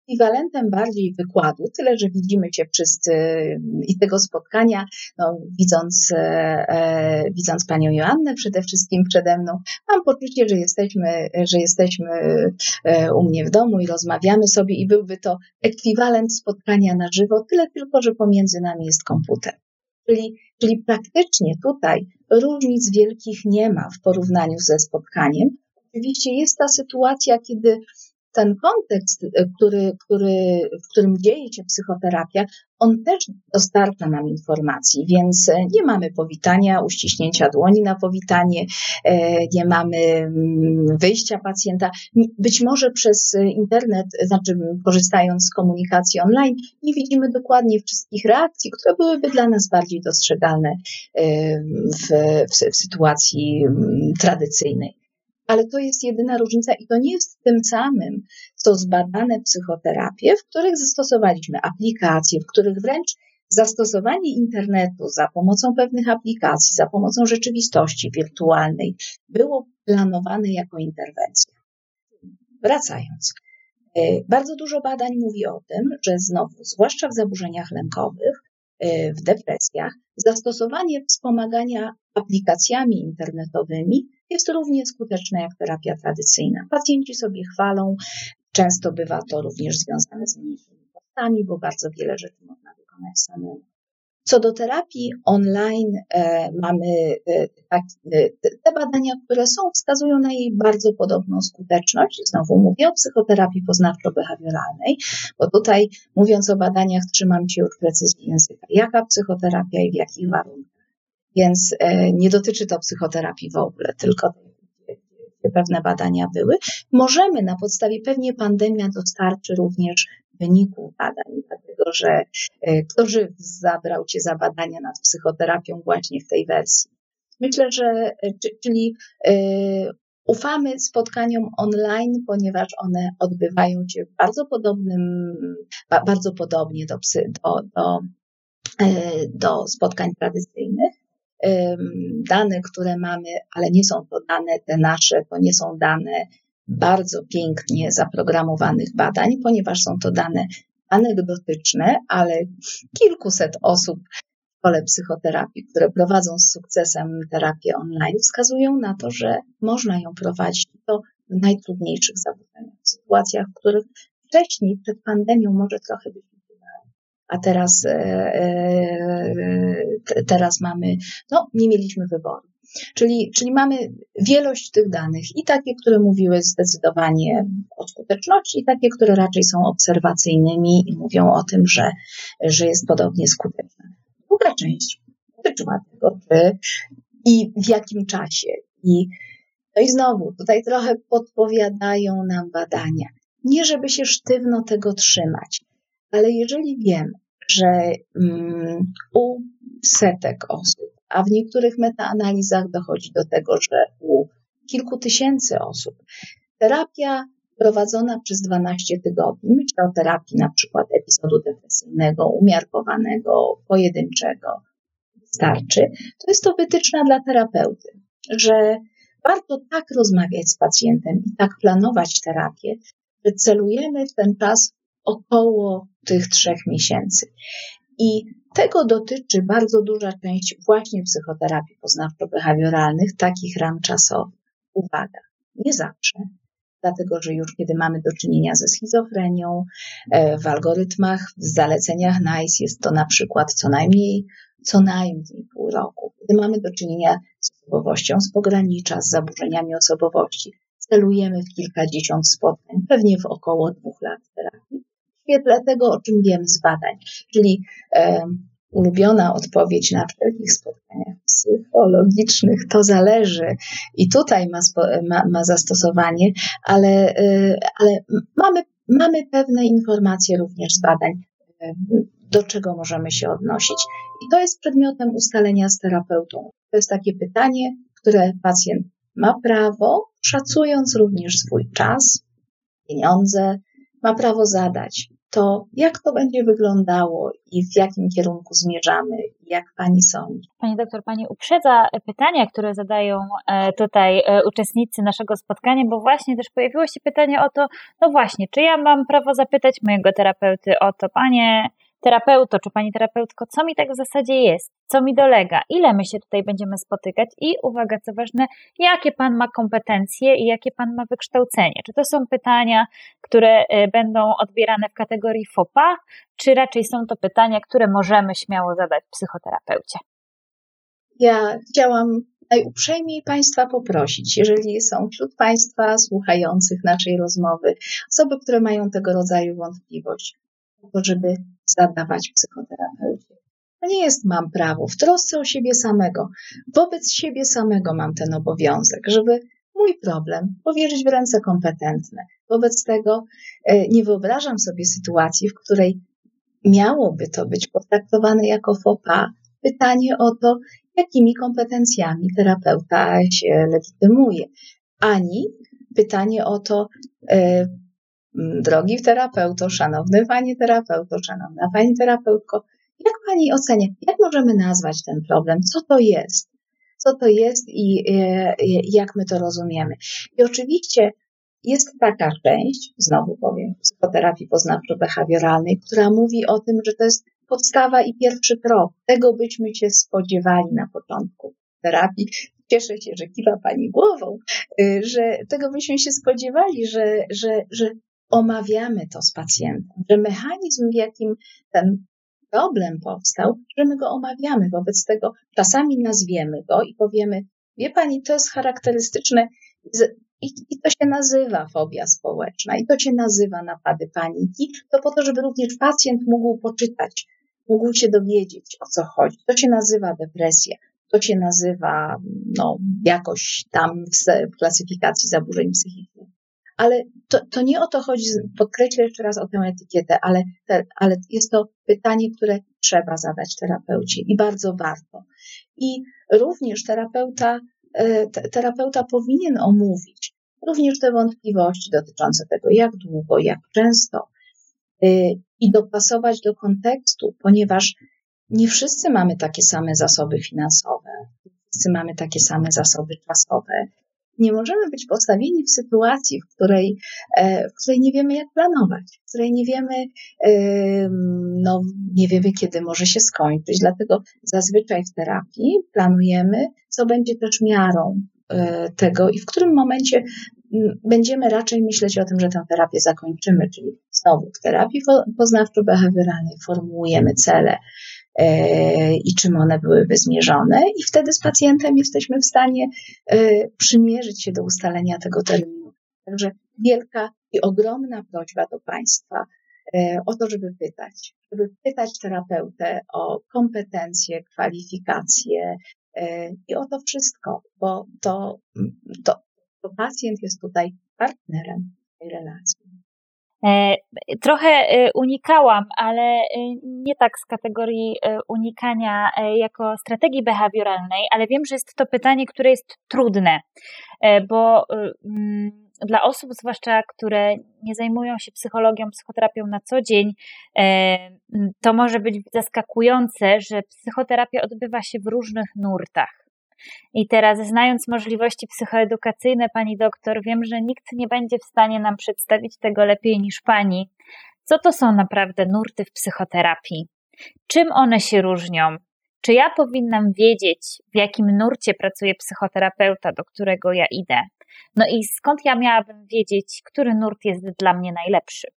ekwiwalentem bardziej wykładu, tyle że widzimy się wszyscy i tego spotkania, no, widząc, e, e, widząc panią Joannę przede wszystkim przede mną, mam poczucie, że jesteśmy, że jesteśmy e, u mnie w domu i rozmawiamy sobie i byłby to ekwiwalent spotkania na żywo, tyle tylko, że pomiędzy nami jest komputer. Czyli, czyli praktycznie tutaj różnic wielkich nie ma w porównaniu ze spotkaniem. Oczywiście jest ta sytuacja, kiedy ten kontekst, który, który, w którym dzieje się psychoterapia, on też dostarcza nam informacji, więc nie mamy powitania, uściśnięcia dłoni na powitanie, nie mamy mm, wyjścia pacjenta. Być może przez internet, znaczy korzystając z komunikacji online, nie widzimy dokładnie wszystkich reakcji, które byłyby dla nas bardziej dostrzegalne w, w, w sytuacji tradycyjnej. Ale to jest jedyna różnica i to nie jest tym samym, co zbadane psychoterapie, w których zastosowaliśmy aplikacje, w których wręcz zastosowanie internetu za pomocą pewnych aplikacji, za pomocą rzeczywistości wirtualnej było planowane jako interwencja. Wracając, e, bardzo dużo badań mówi o tym, że znowu, zwłaszcza w zaburzeniach lękowych, e, w depresjach, zastosowanie wspomagania aplikacjami internetowymi jest równie skuteczne jak terapia tradycyjna. Pacjenci sobie chwalą, często bywa to również związane z mniejszymi kosztami, bo bardzo wiele rzeczy można wykonać samemu. Co do terapii online, e, mamy e, tak, e, te badania, które są, wskazują na jej bardzo podobną skuteczność. Znowu mówię o psychoterapii poznawczo-behawioralnej, bo tutaj mówiąc o badaniach, trzymam się już precyzji języka. Jaka psychoterapia i w jakich warunkach? Więc nie dotyczy to psychoterapii w ogóle, tylko pewne badania były. Możemy na podstawie, pewnie pandemia dostarczy również wyników badań, dlatego że e, kto żyw zabrał Cię za badania nad psychoterapią właśnie w tej wersji. Myślę, że, e, czyli e, ufamy spotkaniom online, ponieważ one odbywają się w bardzo podobnym, bardzo podobnie do, do, do, do spotkań tradycyjnych dane, które mamy, ale nie są to dane te nasze, to nie są dane bardzo pięknie zaprogramowanych badań, ponieważ są to dane anegdotyczne, ale kilkuset osób w szkole psychoterapii, które prowadzą z sukcesem terapię online, wskazują na to, że można ją prowadzić w najtrudniejszych zaburzeniach, w sytuacjach, w których wcześniej, przed pandemią, może trochę byśmy a teraz, e, e, teraz mamy, no nie mieliśmy wyboru. Czyli, czyli mamy wielość tych danych i takie, które mówiły zdecydowanie o skuteczności, i takie, które raczej są obserwacyjnymi i mówią o tym, że, że jest podobnie skuteczna. Druga część dotyczyła tego, czy i w jakim czasie. I, no i znowu, tutaj trochę podpowiadają nam badania. Nie, żeby się sztywno tego trzymać, ale jeżeli wiemy, że mm, u setek osób, a w niektórych metaanalizach dochodzi do tego, że u kilku tysięcy osób, terapia prowadzona przez 12 tygodni, myślę o terapii na przykład epizodu depresyjnego, umiarkowanego, pojedynczego, starczy, to jest to wytyczna dla terapeuty, że warto tak rozmawiać z pacjentem i tak planować terapię, że celujemy w ten czas około tych trzech miesięcy. I tego dotyczy bardzo duża część właśnie psychoterapii poznawczo-behawioralnych, takich ram czasowych. Uwaga, nie zawsze, dlatego że już kiedy mamy do czynienia ze schizofrenią, e, w algorytmach, w zaleceniach NICE jest to na przykład co najmniej, co najmniej pół roku. Kiedy mamy do czynienia z osobowością z pogranicza, z zaburzeniami osobowości, celujemy w kilkadziesiąt spotkań, pewnie w około dwóch lat terapii świetle tego, o czym wiem z badań. Czyli e, ulubiona odpowiedź na wszelkich spotkaniach psychologicznych to zależy i tutaj ma, ma, ma zastosowanie, ale, e, ale mamy, mamy pewne informacje również z badań, e, do czego możemy się odnosić. I to jest przedmiotem ustalenia z terapeutą. To jest takie pytanie, które pacjent ma prawo, szacując również swój czas, pieniądze, ma prawo zadać to jak to będzie wyglądało i w jakim kierunku zmierzamy, jak Pani sądzi?
Pani doktor, Pani uprzedza pytania, które zadają e, tutaj e, uczestnicy naszego spotkania, bo właśnie też pojawiło się pytanie o to, no właśnie, czy ja mam prawo zapytać mojego terapeuty o to, Panie terapeuto czy pani terapeutko, co mi tak w zasadzie jest, co mi dolega, ile my się tutaj będziemy spotykać i uwaga, co ważne, jakie pan ma kompetencje i jakie pan ma wykształcenie. Czy to są pytania, które y, będą odbierane w kategorii FOPA, czy raczej są to pytania, które możemy śmiało zadać psychoterapeucie?
Ja chciałam najuprzejmiej Państwa poprosić, jeżeli są wśród Państwa słuchających naszej rozmowy osoby, które mają tego rodzaju wątpliwość, to żeby zadawać psychoterapeucie. To nie jest mam prawo, w trosce o siebie samego, wobec siebie samego mam ten obowiązek, żeby mój problem powierzyć w ręce kompetentne. Wobec tego e, nie wyobrażam sobie sytuacji, w której miałoby to być potraktowane jako fopa. Pytanie o to, jakimi kompetencjami terapeuta się legitymuje, ani pytanie o to, e, drogi terapeuto, szanowny panie terapeuto, szanowna pani terapeutko, jak pani ocenia, jak możemy nazwać ten problem, co to jest? Co to jest i e, jak my to rozumiemy? I oczywiście jest taka część, znowu powiem, psychoterapii poznawczo-behawioralnej, która mówi o tym, że to jest podstawa i pierwszy krok. Tego byśmy się spodziewali na początku terapii. Cieszę się, że kiwa Pani głową, y, że tego byśmy się spodziewali, że, że, że omawiamy to z pacjentem, że mechanizm, w jakim ten problem powstał, że my go omawiamy. Wobec tego czasami nazwiemy go i powiemy, wie Pani, to jest charakterystyczne i, I, to się nazywa fobia społeczna, i to się nazywa napady paniki, to po to, żeby również pacjent mógł poczytać, mógł się dowiedzieć, o co chodzi. To się nazywa depresja, to się nazywa no, jakoś tam w, klasyfikacji zaburzeń psychicznych. Ale to, to nie o to chodzi, podkreślę jeszcze raz o tę etykietę, ale, te, ale jest to pytanie, które trzeba zadać terapeucie i bardzo warto. I również terapeuta, e, terapeuta powinien omówić również te wątpliwości dotyczące tego, jak długo, jak często y, i dopasować do kontekstu, ponieważ nie wszyscy mamy takie same zasoby finansowe, nie wszyscy mamy takie same zasoby czasowe. Nie możemy być postawieni w sytuacji, w której, e, w której nie wiemy, jak planować, w której nie wiemy, no, nie wiemy, kiedy może się skończyć. Dlatego zazwyczaj w terapii planujemy, co będzie też miarą e, tego i w którym momencie będziemy raczej myśleć o tym, że tę terapię zakończymy, czyli znowu w terapii poznawczo-behawioralnej formułujemy cele i czym one byłyby zmierzone, i wtedy z pacjentem jesteśmy w stanie e, przymierzyć się do ustalenia tego terminu. Także wielka i ogromna prośba do Państwa e, o to, żeby pytać, żeby pytać terapeutę o kompetencje, kwalifikacje i o to wszystko, bo to, to, to pacjent jest tutaj partnerem tej relacji.
E, trochę e, unikałam, ale e, nie tak z kategorii unikania jako strategii behawioralnej, ale wiem, że jest to pytanie, które jest trudne, bo mm, dla osób, zwłaszcza które nie zajmują się psychologią, psychoterapią na co dzień, to może być zaskakujące, że psychoterapia odbywa się w różnych nurtach. I teraz, znając możliwości psychoedukacyjne pani doktor, wiem, że nikt nie będzie w stanie nam przedstawić tego lepiej niż pani. Co to są naprawdę nurty w psychoterapii? Czym one się różnią? Czy ja powinnam wiedzieć, w jakim nurcie pracuje psychoterapeuta, do którego ja idę? No i skąd ja miałabym wiedzieć, który nurt jest dla mnie najlepszy?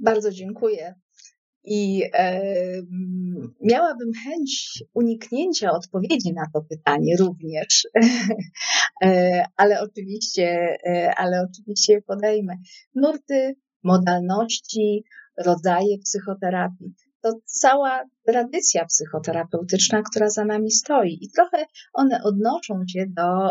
Bardzo dziękuję i e, miałabym chęć uniknięcia odpowiedzi na to pytanie również, e, ale oczywiście, e, ale oczywiście podejmę. Nurty, modalności, rodzaje psychoterapii. To cała tradycja psychoterapeutyczna, która za nami stoi. I trochę one odnoszą się do,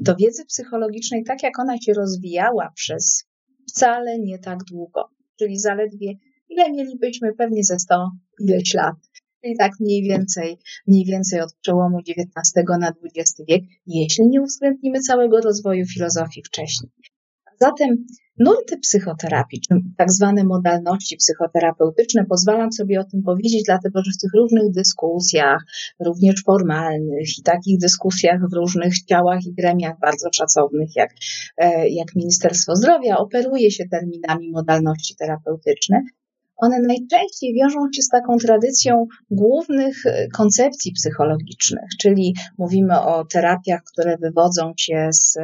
do wiedzy psychologicznej, tak jak ona się rozwijała przez wcale nie tak długo, czyli zaledwie ile mielibyśmy pewnie ze 100 ileś lat. Czyli tak mniej więcej, mniej więcej od przełomu XIX na XX wiek, jeśli nie uwzględnimy całego rozwoju filozofii wcześniej. Zatem nurty psychoterapii, czy tak zwane modalności psychoterapeutyczne, pozwalam sobie o tym powiedzieć, dlatego że w tych różnych dyskusjach, również formalnych i takich dyskusjach w różnych ciałach i gremiach bardzo szacownych, jak, e, jak Ministerstwo Zdrowia, operuje się terminami modalności terapeutyczne, one najczęściej wiążą się z taką tradycją głównych e, koncepcji psychologicznych, czyli mówimy o terapiach, które wywodzą się z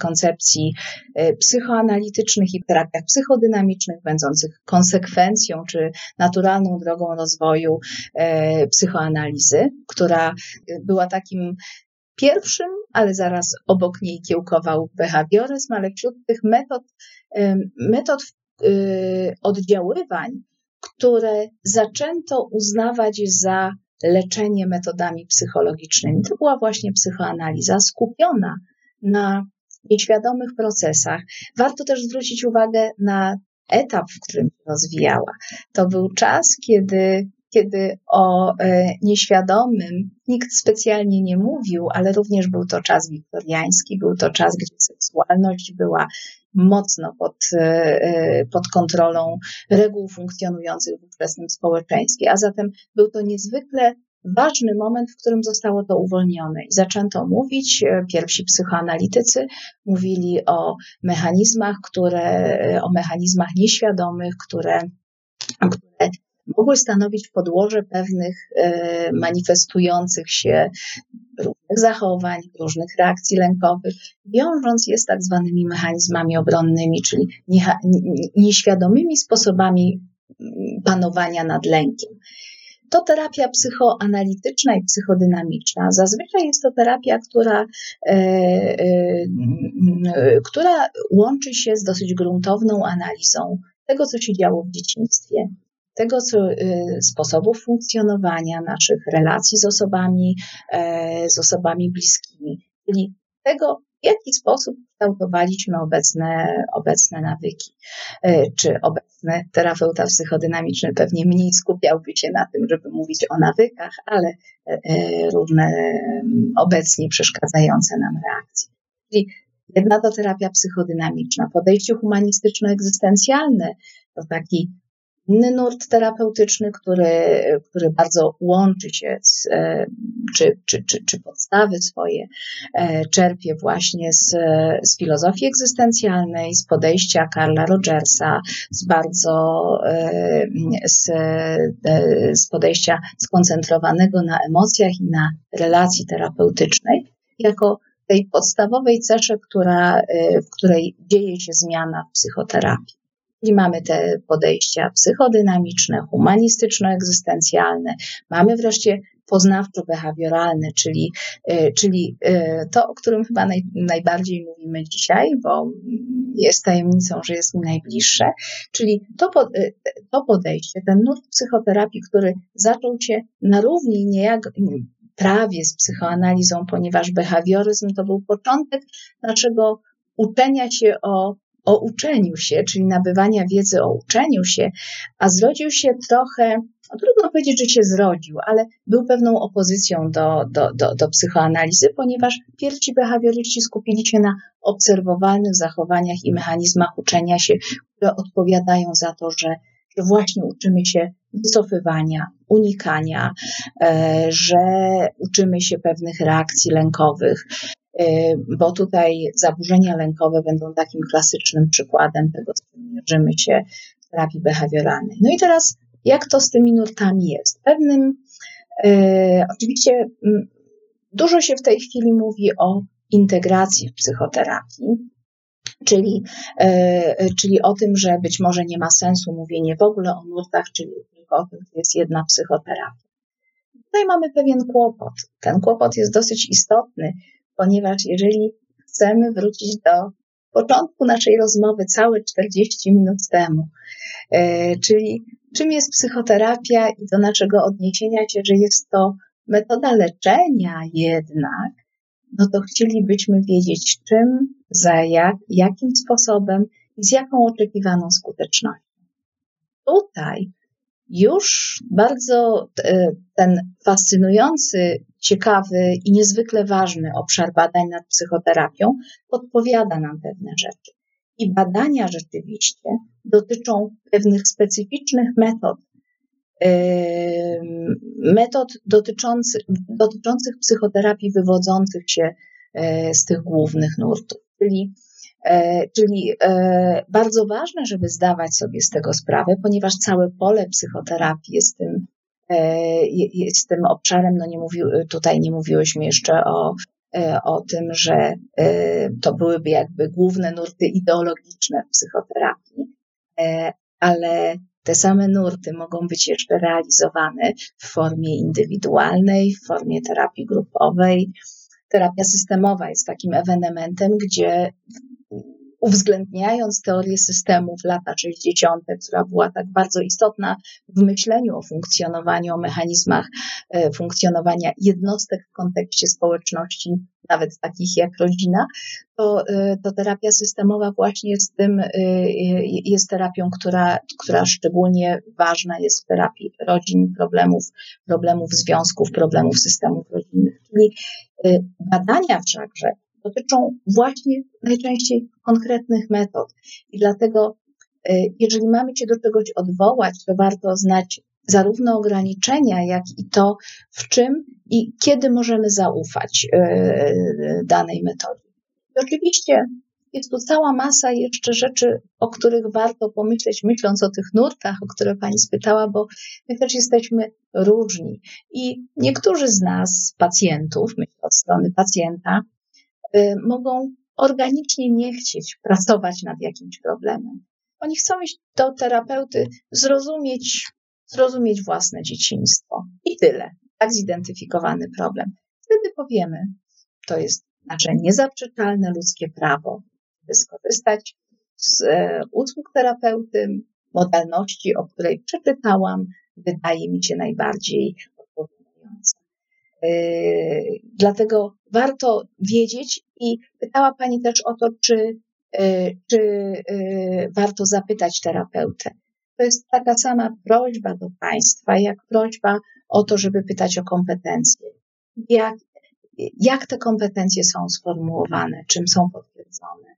koncepcji e, psychoanalitycznych i terapiach psychodynamicznych, będących konsekwencją czy naturalną drogą rozwoju e, psychoanalizy, która była takim Pierwszym, ale zaraz obok niej kiełkował behawioryzm, ale wśród tych metod, metod y, oddziaływań, które zaczęto uznawać za leczenie metodami psychologicznymi, to była właśnie psychoanaliza skupiona na nieświadomych procesach. Warto też zwrócić uwagę na etap, w którym rozwijała. To był czas, kiedy kiedy o e, nieświadomym nikt specjalnie nie mówił, ale również był to czas wiktoriański, był to czas, gdzie seksualność była mocno pod, e, e, pod kontrolą reguł funkcjonujących w ówczesnym społeczeństwie, a zatem był to niezwykle ważny moment, w którym zostało to uwolnione i zaczęto mówić. Pierwsi psychoanalitycy mówili o mechanizmach, które, o mechanizmach nieświadomych, które, które mogły stanowić podłoże pewnych e, manifestujących się różnych zachowań, różnych reakcji lękowych, wiążąc je z tak zwanymi mechanizmami obronnymi, czyli nieświadomymi sposobami mm, panowania nad lękiem. To terapia psychoanalityczna i psychodynamiczna. Zazwyczaj jest to terapia, która, e, e, która łączy się z dosyć gruntowną analizą tego, co się działo w dzieciństwie, tego, co y, sposobów funkcjonowania naszych relacji z osobami, e, z osobami bliskimi, czyli tego, w jaki sposób kształtowaliśmy obecne, obecne nawyki. E, czy obecny terapeuta psychodynamiczny pewnie mniej skupiałby się na tym, żeby mówić o nawykach, ale e, różne obecnie przeszkadzające nam reakcje. Czyli jedna to terapia psychodynamiczna, podejście humanistyczno-egzystencjalne to taki nurt terapeutyczny, który, który bardzo łączy się z, e, czy, czy, czy, czy podstawy swoje e, czerpie właśnie z, z filozofii egzystencjalnej, z podejścia Karla Rogersa, z bardzo e, z, z podejścia skoncentrowanego na emocjach i na relacji terapeutycznej, jako tej podstawowej cesze, która, w której dzieje się zmiana w psychoterapii. I mamy te podejścia psychodynamiczne, humanistyczno-egzystencjalne, mamy wreszcie poznawczo-behawioralne, czyli, y, czyli y, to, o którym chyba naj, najbardziej mówimy dzisiaj, bo jest tajemnicą, że jest mi najbliższe, czyli to, y, to podejście, ten nurt psychoterapii, który zaczął się na równi niejak prawie z psychoanalizą, ponieważ behawioryzm to był początek naszego uczenia się o o uczeniu się, czyli nabywania wiedzy o uczeniu się, a zrodził się trochę, no trudno powiedzieć, że się zrodził, ale był pewną opozycją do, do, do, do psychoanalizy, ponieważ pierwsi behawioryści skupili się na obserwowalnych zachowaniach i mechanizmach uczenia się, które odpowiadają za to, że że właśnie uczymy się wycofywania, unikania, e, że uczymy się pewnych reakcji lękowych, bo tutaj zaburzenia lękowe będą takim klasycznym przykładem tego, z czym mierzymy się w terapii behawioralnej. No i teraz, jak to z tymi nurtami jest? Pewnym, e, oczywiście dużo się w tej chwili mówi o integracji w psychoterapii, czyli, e, czyli o tym, że być może nie ma sensu mówienie w ogóle o nurtach, czyli tylko o tym, że jest jedna psychoterapia. Tutaj mamy pewien kłopot. Ten kłopot jest dosyć istotny, ponieważ jeżeli chcemy wrócić do początku naszej rozmowy, całe 40 minut temu, e, czyli czym jest psychoterapia i do naszego odniesienia się, że jest to metoda leczenia jednak, no to chcielibyśmy wiedzieć czym, za jak, jakim sposobem i z jaką oczekiwaną skutecznością. Tutaj już bardzo e, ten fascynujący, ciekawy i niezwykle ważny obszar badań nad psychoterapią podpowiada nam pewne rzeczy. I badania rzeczywiście dotyczą pewnych specyficznych metod, e, metod dotyczących, dotyczących psychoterapii wywodzących się e, z tych głównych nurtów, czyli E, czyli bardzo ważne, żeby zdawać sobie z tego sprawę, ponieważ całe pole psychoterapii jest tym, e, jest tym obszarem, no nie mówił, tutaj nie mówiłyśmy jeszcze o, o tym, że to byłyby jakby główne nurty ideologiczne w psychoterapii, ale te same nurty mogą być jeszcze realizowane w formie indywidualnej, w formie terapii grupowej, terapia systemowa jest takim ewenementem, gdzie uwzględniając teorię systemów lata 60., która była tak bardzo istotna w myśleniu o funkcjonowaniu, o mechanizmach e, funkcjonowania jednostek w kontekście społeczności, nawet takich jak rodzina, to, e, to terapia systemowa właśnie jest tym, e, jest terapią, która, która szczególnie ważna jest w terapii rodzin, problemów, problemów związków, problemów systemów rodzinnych. Czyli badania wszakże dotyczą właśnie najczęściej konkretnych metod. I dlatego, e, jeżeli mamy się do czegoś odwołać, to warto znać zarówno ograniczenia, jak i to, w czym i kiedy możemy zaufać e, danej metodzie. I oczywiście jest tu cała masa jeszcze rzeczy, o których warto pomyśleć, myśląc o tych nurtach, o które Pani spytała, bo my też jesteśmy różni. I niektórzy z nas, pacjentów, myślę od strony pacjenta, mogą organicznie nie chcieć pracować nad jakimś problemem. Oni chcą iść do terapeuty, zrozumieć, zrozumieć własne dzieciństwo i tyle. Tak zidentyfikowany problem. Wtedy powiemy, to jest nasze niezaprzeczalne ludzkie prawo, by skorzystać z e, usług terapeuty, modalności, o której przeczytałam, wydaje mi się najbardziej odpowiadająca. Yy, dlatego warto wiedzieć i pytała Pani też o to, czy, yy, czy yy, warto zapytać terapeutę. To jest taka sama prośba do Państwa, jak prośba o to, żeby pytać o kompetencje. Jak, jak te kompetencje są sformułowane, czym są potwierdzone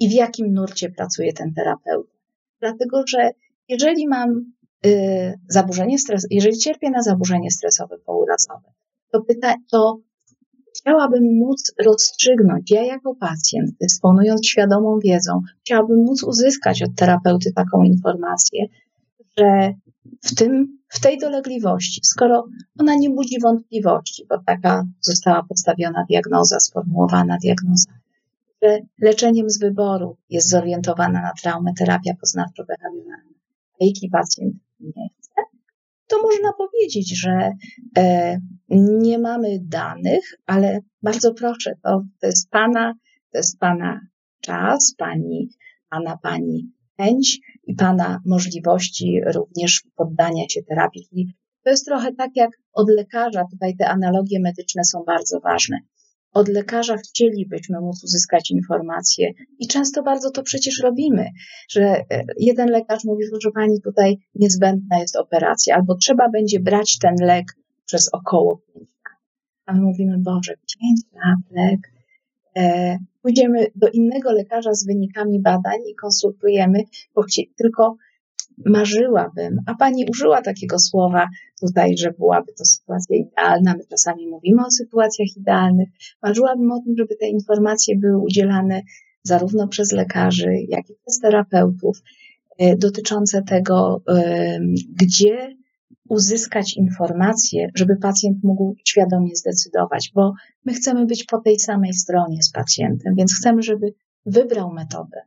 i w jakim nurcie pracuje ten terapeuta. Dlatego, że jeżeli mam y, zaburzenie stresu, jeżeli cierpię na zaburzenie stresowe pourazowe, to, pyta, to chciałabym móc rozstrzygnąć, ja jako pacjent, dysponując świadomą wiedzą, chciałabym móc uzyskać od terapeuty taką informację, że w, tym, w tej dolegliwości, skoro ona nie budzi wątpliwości, bo taka została postawiona diagnoza, sformułowana diagnoza, że leczeniem z wyboru jest zorientowana na traumę terapia poznawczo-behawioralna, a jeśli pacjent nie to można powiedzieć, że e, nie mamy danych, ale bardzo proszę, to, to jest Pana, to jest Pana czas, Pani, Pana, Pani chęć i Pana możliwości również poddania się terapii. To jest trochę tak jak od lekarza, tutaj te analogie medyczne są bardzo ważne od lekarza chcielibyśmy móc uzyskać informacje i często bardzo to przecież robimy, że e, jeden lekarz mówi, że pani tutaj niezbędna jest operacja, albo trzeba będzie brać ten lek przez około 5 lat. A my mówimy, Boże, 5 lat lek. E, pójdziemy do innego lekarza z wynikami badań i konsultujemy, bo chci- tylko marzyłabym, a pani użyła takiego słowa tutaj, że byłaby to sytuacja idealna. My czasami mówimy o sytuacjach idealnych. Marzyłabym o tym, żeby te informacje były udzielane zarówno przez lekarzy, jak i przez terapeutów, e, dotyczące tego, e, gdzie uzyskać informacje, żeby pacjent mógł świadomie zdecydować, bo my chcemy być po tej samej stronie z pacjentem, więc chcemy, żeby wybrał metodę,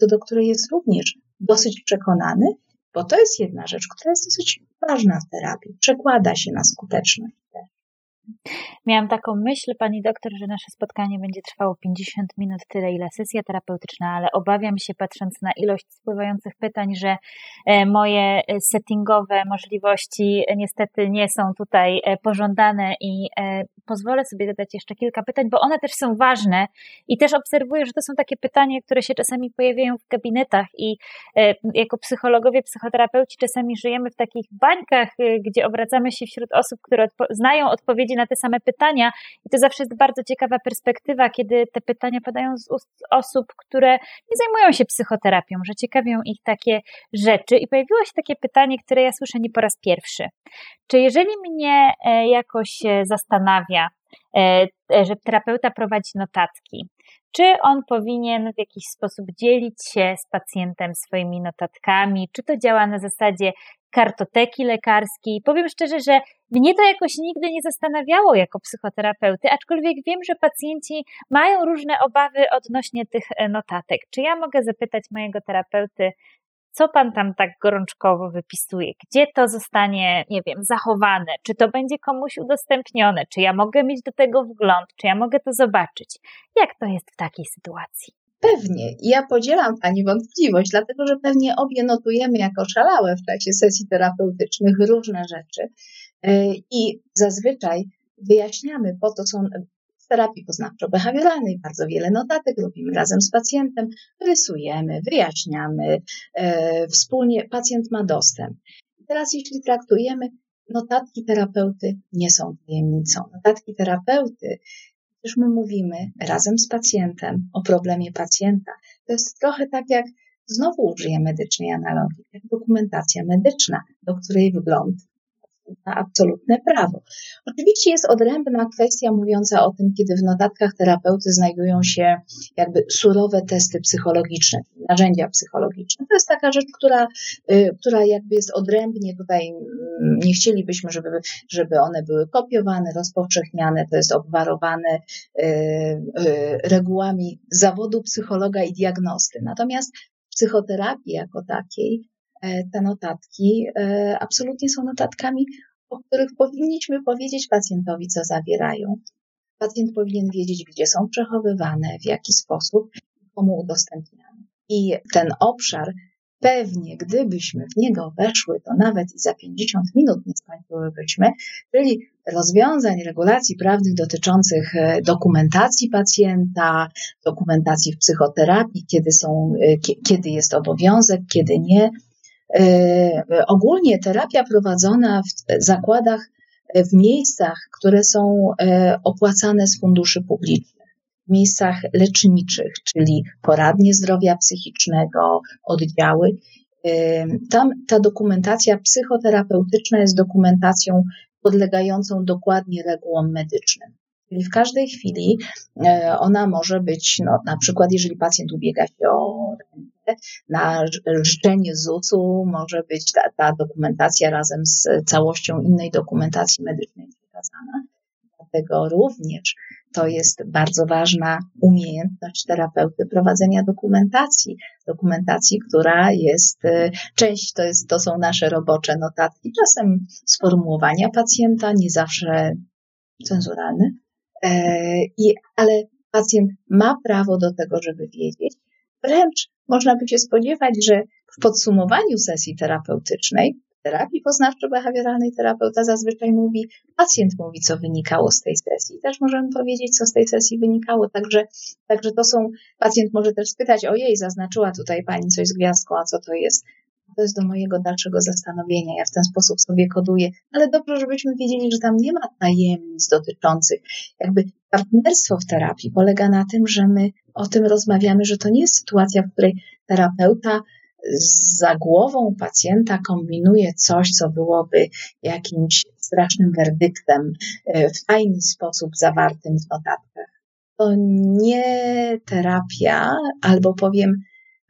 do, do której jest również dosyć przekonany, bo to jest jedna rzecz, która jest dosyć ważna w terapii. Przekłada się na skuteczność.
Miałam taką myśl, pani doktor, że nasze spotkanie będzie trwało 50 minut, tyle ile sesja terapeutyczna, ale obawiam się, patrząc na ilość spływających pytań, że e, moje e, settingowe możliwości niestety nie są tutaj e, pożądane i pozwolę sobie zadać jeszcze kilka pytań, bo one też są ważne i też obserwuję, że to są takie pytania, które się czasami pojawiają w gabinetach i jako psychologowie, psychoterapeuci czasami żyjemy w takich bańkach, gdzie obracamy się wśród osób, które odpo znają odpowiedzi na te same pytania. I to zawsze jest bardzo ciekawa perspektywa, kiedy te pytania padają z ust osób, które nie zajmują się psychoterapią, że ciekawią ich takie rzeczy. I pojawiło się takie pytanie, które ja słyszę nie po raz pierwszy. Czy jeżeli mnie e, jakoś zastanawia, e, e, że terapeuta prowadzi notatki, czy on powinien w jakiś sposób dzielić się z pacjentem swoimi notatkami, czy to działa na zasadzie kartoteki lekarskiej. Powiem szczerze, że mnie to jakoś nigdy nie zastanawiało jako psychoterapeuty, aczkolwiek wiem, że pacjenci mają różne obawy odnośnie tych e, notatek. Czy ja mogę zapytać mojego terapeuty, co co pan tam tak gorączkowo wypisuje? Gdzie to zostanie, nie wiem, zachowane? Czy to będzie komuś udostępnione? Czy ja mogę mieć do tego wgląd? Czy ja mogę to zobaczyć? Jak to jest w takiej sytuacji?
Pewnie. Ja podzielam Pani wątpliwość, dlatego że pewnie obie notujemy jako szalałe w czasie sesji terapeutycznych różne rzeczy e, i zazwyczaj wyjaśniamy, po to są w terapii poznawczo-behawioralnej bardzo wiele notatek robimy razem z pacjentem, rysujemy, wyjaśniamy, e, wspólnie pacjent ma dostęp. Teraz jeśli traktujemy notatki terapeuty nie są tajemnicą. Notatki terapeuty Przecież my mówimy razem z pacjentem o problemie pacjenta. To jest trochę tak jak, znowu użyję medycznej analogii, jak dokumentacja medyczna, do której wgląd na absolutne prawo. Oczywiście jest odrębna kwestia mówiąca o tym, kiedy w notatkach terapeuty znajdują się jakby surowe testy psychologiczne, narzędzia psychologiczne. To jest taka rzecz, która, y, która jakby jest odrębnie tutaj, mm, nie chcielibyśmy, żeby, żeby one były kopiowane, rozpowszechniane, to jest obwarowane y, y, regułami zawodu psychologa i diagnosty. Natomiast psychoterapii jako takiej te notatki e, absolutnie są notatkami, o których powinniśmy powiedzieć pacjentowi, co zawierają. Pacjent powinien wiedzieć, gdzie są przechowywane, w jaki sposób, komu udostępniane. I ten obszar pewnie, gdybyśmy w niego weszły, to nawet i za 50 minut nie skończyłybyśmy, czyli rozwiązań, regulacji prawnych dotyczących e, dokumentacji pacjenta, dokumentacji w psychoterapii, kiedy, są, kiedy jest obowiązek, kiedy nie, E, ogólnie terapia prowadzona w zakładach, e, w miejscach, które są e, opłacane z funduszy publicznych, w miejscach leczniczych, czyli poradnie zdrowia psychicznego, oddziały. Tam ta dokumentacja psychoterapeutyczna jest dokumentacją podlegającą dokładnie regułom medycznym. Czyli w każdej chwili ona może być, no, na przykład, jeżeli pacjent ubiega się o na życzenie ZUS-u może być ta, ta dokumentacja razem z całością innej dokumentacji medycznej przekazana. Dlatego również to jest bardzo ważna umiejętność terapeuty prowadzenia dokumentacji. Dokumentacji, która jest, y, część to, jest, to są nasze robocze notatki, czasem sformułowania pacjenta, nie zawsze cenzuralne, e, i, ale pacjent ma prawo do tego, żeby wiedzieć. Wręcz można by się spodziewać, że w podsumowaniu sesji terapeutycznej, terapii poznawczo-behawioralnej terapeuta zazwyczaj mówi, pacjent mówi, co wynikało z tej sesji. Też możemy powiedzieć, co z tej sesji wynikało. Także, także to są, pacjent może też spytać, ojej, zaznaczyła tutaj pani coś z gwiazdką, a co to jest? To jest do mojego dalszego zastanowienia. Ja w ten sposób sobie koduję, ale dobrze, żebyśmy wiedzieli, że tam nie ma tajemnic dotyczących. Jakby partnerstwo w terapii polega na tym, że my o tym rozmawiamy, że to nie jest sytuacja, w której terapeuta za głową pacjenta kombinuje coś, co byłoby jakimś strasznym werdyktem e, w tajny sposób zawartym w notatkach. To nie terapia, albo powiem,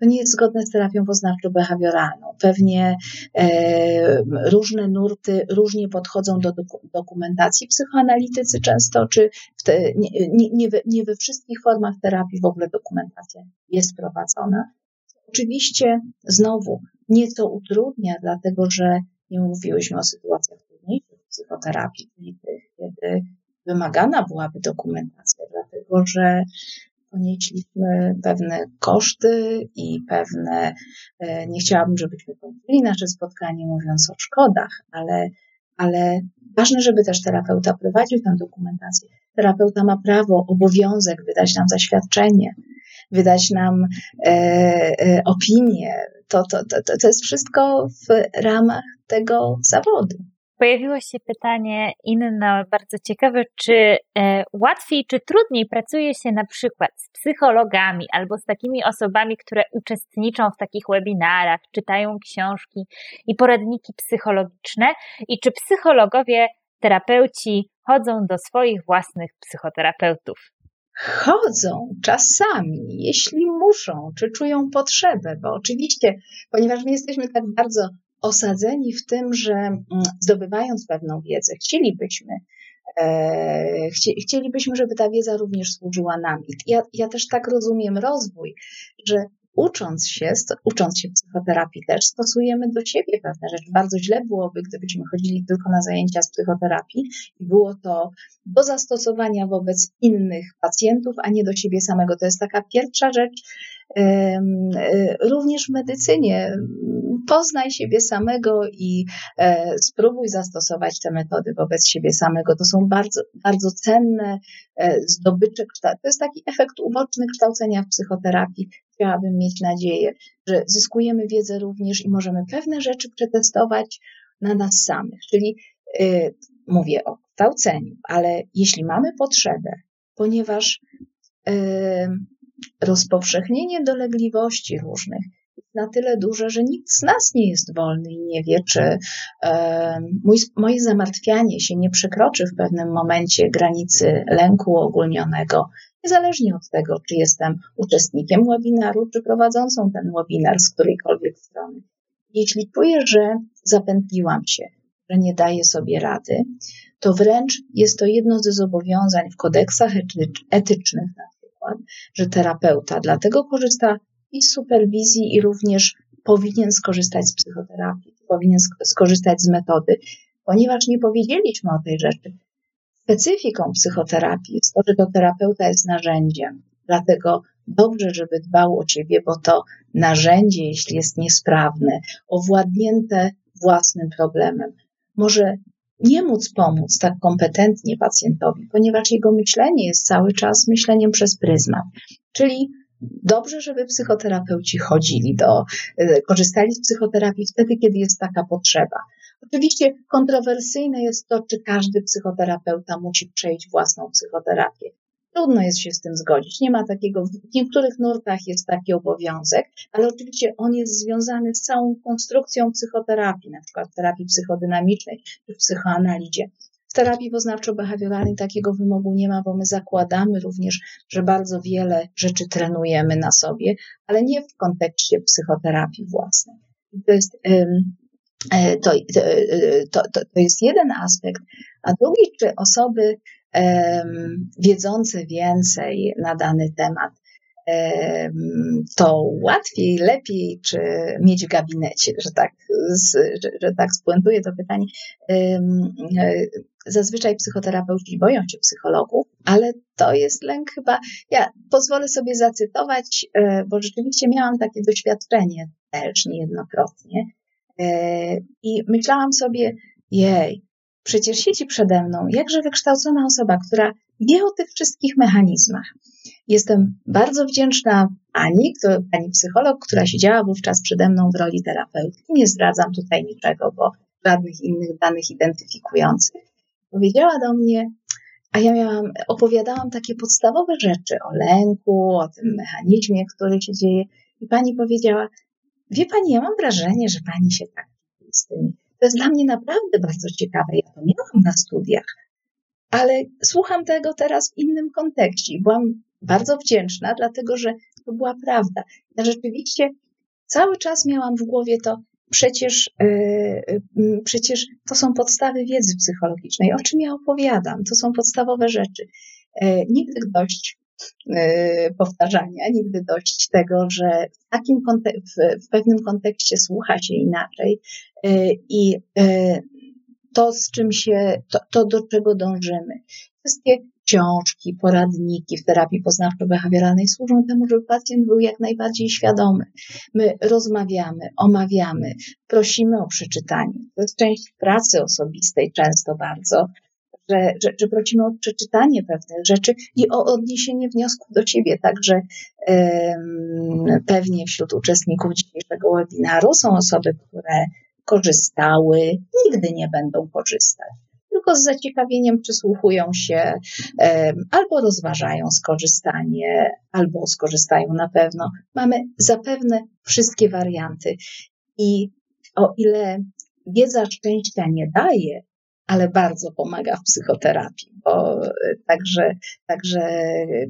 to nie jest zgodne z terapią poznawczo-behawioralną. Pewnie e, różne nurty różnie podchodzą do dokumentacji psychoanalitycy często, czy te, nie, nie, we, nie we wszystkich formach terapii w ogóle dokumentacja jest prowadzona. Oczywiście znowu nieco utrudnia, dlatego że nie mówiłyśmy o sytuacjach trudniejszych w psychoterapii, czyli tych, kiedy wymagana byłaby dokumentacja, dlatego że ponieśliśmy pewne koszty i pewne, e, nie chciałabym, żebyśmy kończyli nasze spotkanie mówiąc o szkodach, ale, ale ważne, żeby też terapeuta prowadził tę dokumentację. Terapeuta ma prawo, obowiązek wydać nam zaświadczenie, wydać nam e, e, opinię. To, to, to, to jest wszystko w ramach tego zawodu.
Pojawiło się pytanie inne, bardzo ciekawe, czy e, łatwiej czy trudniej pracuje się na przykład z psychologami albo z takimi osobami, które uczestniczą w takich webinarach, czytają książki i poradniki psychologiczne, i czy psychologowie, terapeuci chodzą do swoich własnych psychoterapeutów?
chodzą czasami, jeśli muszą, czy czują potrzebę, bo oczywiście, ponieważ my jesteśmy tak bardzo osadzeni w tym, że mm, zdobywając pewną wiedzę, chcielibyśmy, e, chcielibyśmy, żeby ta wiedza również służyła nam. Ja, ja też tak rozumiem rozwój, że ucząc się, ucząc się psychoterapii też stosujemy do siebie pewne rzeczy. Bardzo źle byłoby, gdybyśmy chodzili tylko na zajęcia z psychoterapii i było to do zastosowania wobec innych pacjentów, a nie do siebie samego. To jest taka pierwsza rzecz, również w medycynie. Poznaj siebie samego i e, spróbuj zastosować te metody wobec siebie samego. To są bardzo, bardzo cenne e, zdobycze. To jest taki efekt uboczny kształcenia w psychoterapii. Chciałabym mieć nadzieję, że zyskujemy wiedzę również i możemy pewne rzeczy przetestować na nas samych. Czyli mówię o kształceniu, ale jeśli mamy potrzebę, ponieważ rozpowszechnienie dolegliwości różnych na tyle duże, że nikt z nas nie jest wolny i nie wie, czy e, mój, moje zamartwianie się nie przekroczy w pewnym momencie granicy lęku ogólnionego, niezależnie od tego, czy jestem uczestnikiem webinaru, czy prowadzącą ten webinar z którejkolwiek strony. Jeśli czuję, że zapętliłam się, że nie daję sobie rady, to wręcz jest to jedno ze zobowiązań w kodeksach etycznych przykład, że terapeuta dlatego korzysta i z superwizji, i również powinien skorzystać z psychoterapii, powinien skorzystać z metody, ponieważ nie powiedzieliśmy o tej rzeczy. Specyfiką psychoterapii jest to, że to terapeuta jest narzędziem, dlatego dobrze, żeby dbał o ciebie, bo to narzędzie, jeśli jest niesprawne, owładnięte własnym problemem, może nie móc pomóc tak kompetentnie pacjentowi, ponieważ jego myślenie jest cały czas myśleniem przez pryzmat. Czyli dobrze, żeby psychoterapeuci chodzili do, e, korzystali z psychoterapii wtedy, kiedy jest taka potrzeba. Oczywiście kontrowersyjne jest to, czy każdy psychoterapeuta musi przejść własną psychoterapię. Trudno jest się z tym zgodzić. Nie ma takiego, w niektórych nurtach jest taki obowiązek, ale oczywiście on jest związany z całą konstrukcją psychoterapii, na przykład w terapii psychodynamicznej czy w psychoanalizie. W terapii poznawczo-behawioralnej takiego wymogu nie ma, bo my zakładamy również, że bardzo wiele rzeczy trenujemy na sobie, ale nie w kontekście psychoterapii własnej. To jest, e, to, to, to, to jest jeden aspekt, a drugi, czy osoby wiedzące więcej na dany temat, to łatwiej, lepiej, czy mieć w gabinecie, że tak, że, że tak spuentuję to pytanie. E, zazwyczaj psychoterapeuci boją się psychologów, ale to jest lęk chyba. Ja pozwolę sobie zacytować, e, bo rzeczywiście miałam takie doświadczenie też niejednokrotnie. E, I myślałam sobie, jej, Przecież siedzi przede mną jakże wykształcona osoba, która wie o tych wszystkich mechanizmach. Jestem bardzo wdzięczna Ani, pani psycholog, która siedziała wówczas przede mną w roli terapeutki. Nie zdradzam tutaj niczego, bo żadnych innych danych identyfikujących. Powiedziała do mnie, a ja miałam, opowiadałam takie podstawowe rzeczy o lęku, o tym mechanizmie, który się dzieje. I pani powiedziała, wie pani, ja mam wrażenie, że pani się tak z tym to jest dla mnie naprawdę bardzo ciekawe. Ja to miałam na studiach, ale słucham tego teraz w innym kontekście. Byłam bardzo wdzięczna, dlatego że to była prawda. Ja rzeczywiście cały czas miałam w głowie to, przecież, yy, przecież to są podstawy wiedzy psychologicznej. O czym ja opowiadam? To są podstawowe rzeczy. Yy, nigdy dość powtarzania, nigdy dość tego, że w, takim w, w pewnym kontekście słucha się inaczej y, i y, to, z czym się, to, to do czego dążymy. Wszystkie książki, poradniki w terapii poznawczo-behawioralnej służą temu, żeby pacjent był jak najbardziej świadomy. My rozmawiamy, omawiamy, prosimy o przeczytanie. To jest część pracy osobistej często bardzo, że, że, że prosimy o przeczytanie pewnych rzeczy i o odniesienie wniosków do siebie. Także pewnie wśród uczestników dzisiejszego webinaru są osoby, które korzystały, nigdy nie będą korzystać. Tylko z zaciekawieniem przysłuchują się albo rozważają skorzystanie, albo skorzystają na pewno. Mamy zapewne wszystkie warianty. I o ile wiedza szczęścia nie daje, ale bardzo pomaga w psychoterapii, bo e, także, także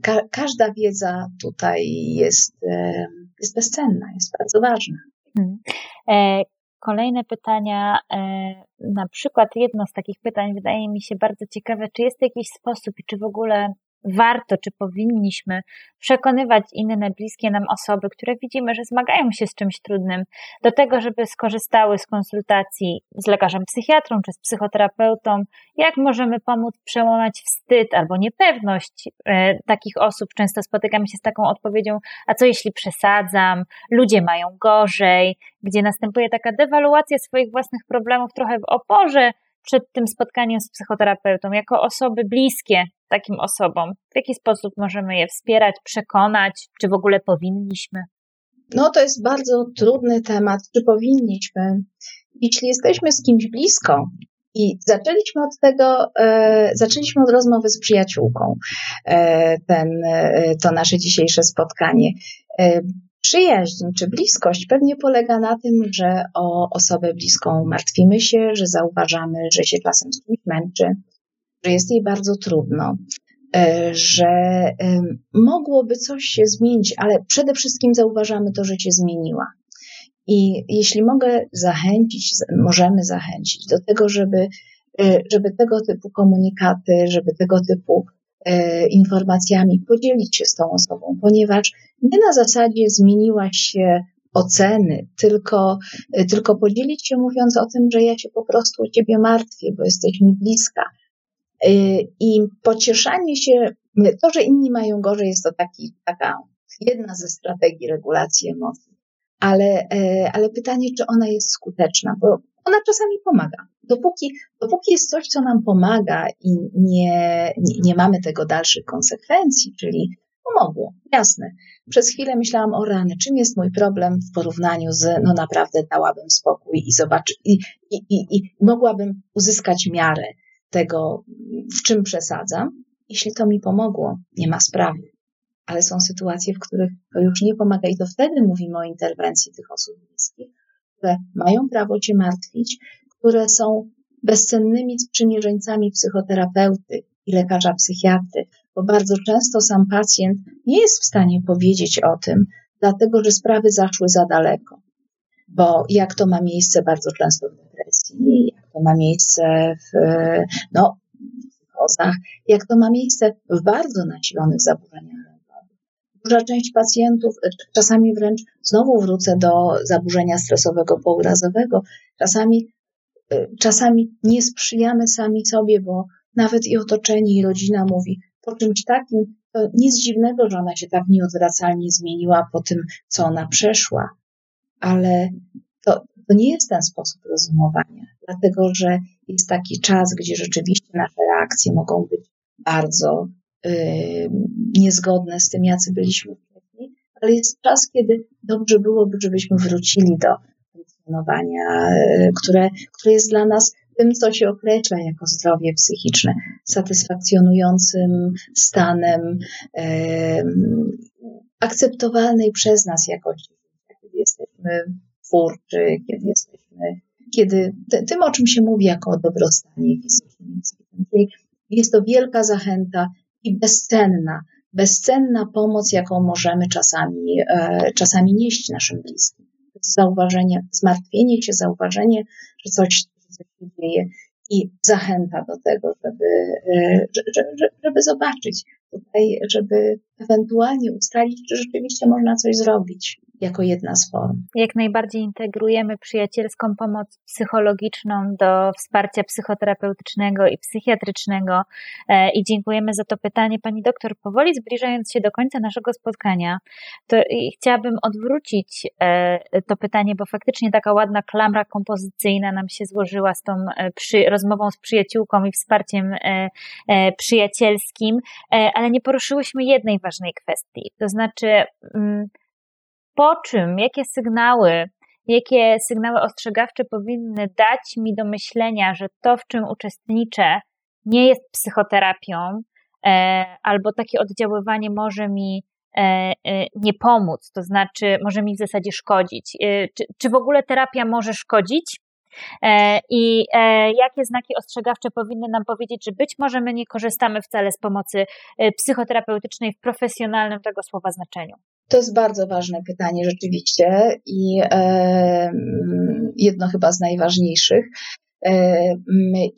ka każda wiedza tutaj jest, e, jest bezcenna, jest bardzo ważna. Hmm.
E, kolejne pytania, na przykład jedno z takich pytań wydaje mi się bardzo ciekawe, czy jest jakiś sposób czy w ogóle warto, czy powinniśmy przekonywać inne bliskie nam osoby, które widzimy, że zmagają się z czymś trudnym, do tego, żeby skorzystały z konsultacji z lekarzem psychiatrą czy z psychoterapeutą, jak możemy pomóc przełamać wstyd albo niepewność e, takich osób. Często spotykamy się z taką odpowiedzią, a co jeśli przesadzam, ludzie mają gorzej, gdzie następuje taka dewaluacja swoich własnych problemów trochę w oporze przed tym spotkaniem z psychoterapeutą, jako osoby bliskie takim osobom? W jaki sposób możemy je wspierać, przekonać, czy w ogóle powinniśmy?
No, to jest bardzo trudny temat, czy powinniśmy. Jeśli jesteśmy z kimś blisko, i zaczęliśmy od tego, e, zaczęliśmy od rozmowy z przyjaciółką, e, ten, e, to nasze dzisiejsze spotkanie. E, przyjaźń czy bliskość pewnie polega na tym, że o osobę bliską martwimy się, że zauważamy, że się czasem z kimś męczy, że jest jej bardzo trudno, e, że mogłoby coś się zmienić, ale przede wszystkim zauważamy to, że się zmieniła. I jeśli mogę zachęcić, możemy zachęcić do tego, żeby, e, żeby tego typu komunikaty, żeby tego typu e, informacjami podzielić się z tą osobą, ponieważ nie na zasadzie zmieniła się oceny, tylko, tylko podzielić się mówiąc o tym, że ja się po prostu o ciebie martwię, bo jesteś mi bliska, Y, I pocieszanie się, to, że inni mają gorzej, jest to taki, taka jedna ze strategii regulacji emocji. Ale, e, ale pytanie, czy ona jest skuteczna, bo ona czasami pomaga. Dopóki, dopóki jest coś, co nam pomaga i nie, nie, nie mamy tego dalszych konsekwencji, czyli pomogło, jasne. Przez chwilę myślałam o rany, czym jest mój problem w porównaniu z, no naprawdę dałabym spokój i zobaczyć, i, i, i, i mogłabym uzyskać miarę tego, w czym przesadzam. Jeśli to mi pomogło, nie ma sprawy. Ale są sytuacje, w których to już nie pomaga i to wtedy mówimy o interwencji tych osób bliskich, które mają prawo cię martwić, które są bezcennymi sprzymierzeńcami psychoterapeuty i lekarza psychiatry, bo bardzo często sam pacjent nie jest w stanie powiedzieć o tym, dlatego że sprawy zaszły za daleko. Bo jak to ma miejsce bardzo często w depresji, to ma miejsce w no, psychozach, jak to ma miejsce w bardzo nasilonych zaburzeniach. Duża część pacjentów, czasami wręcz znowu wrócę do zaburzenia stresowego pourazowego, czasami, czasami nie sprzyjamy sami sobie, bo nawet i otoczenie, i rodzina mówi, po czymś takim, to nic dziwnego, że ona się tak nieodwracalnie zmieniła po tym, co ona przeszła, ale to, to nie jest ten sposób rozumowania, dlatego że jest taki czas, gdzie rzeczywiście nasze reakcje mogą być bardzo niezgodne z tym, jacy byliśmy wcześniej, ale jest czas, kiedy dobrze byłoby, żebyśmy wrócili do funkcjonowania, yy, które, które jest dla nas tym, co się określa jako zdrowie psychiczne, satysfakcjonującym stanem akceptowalnej przez nas jakości, kiedy jesteśmy twórczy, kiedy jesteśmy, kiedy tym, o czym się mówi jako o dobrostanie fizycznym. Czyli jest to wielka zachęta i bezcenna, bezcenna pomoc, jaką możemy czasami, e, czasami nieść naszym bliskim. Zauważenie, zmartwienie się, zauważenie, że coś, coś się dzieje i zachęta do tego, żeby, e, żeby, żeby zobaczyć tutaj, żeby ewentualnie ustalić, czy rzeczywiście można coś zrobić jako jedna z form.
Jak najbardziej integrujemy przyjacielską pomoc psychologiczną do wsparcia psychoterapeutycznego i psychiatrycznego e, i dziękujemy za to pytanie. Pani doktor, powoli zbliżając się do końca naszego spotkania, to chciałabym odwrócić e, to pytanie, bo faktycznie taka ładna klamra kompozycyjna nam się złożyła z tą e, przy, rozmową z przyjaciółką i wsparciem przyjacielskim, ale nie poruszyłyśmy jednej ważnej kwestii, to znaczy mm, po czym, jakie sygnały, jakie sygnały ostrzegawcze powinny dać mi do myślenia, że to, w czym uczestniczę, nie jest psychoterapią, e, albo takie oddziaływanie może mi e, e, nie pomóc, to znaczy może mi w zasadzie szkodzić. Czy, czy w ogóle terapia może szkodzić? I jakie znaki ostrzegawcze powinny nam powiedzieć, że być może my nie korzystamy wcale z pomocy psychoterapeutycznej w profesjonalnym tego słowa znaczeniu?
To jest bardzo ważne pytanie rzeczywiście i e, jedno chyba z najważniejszych. E,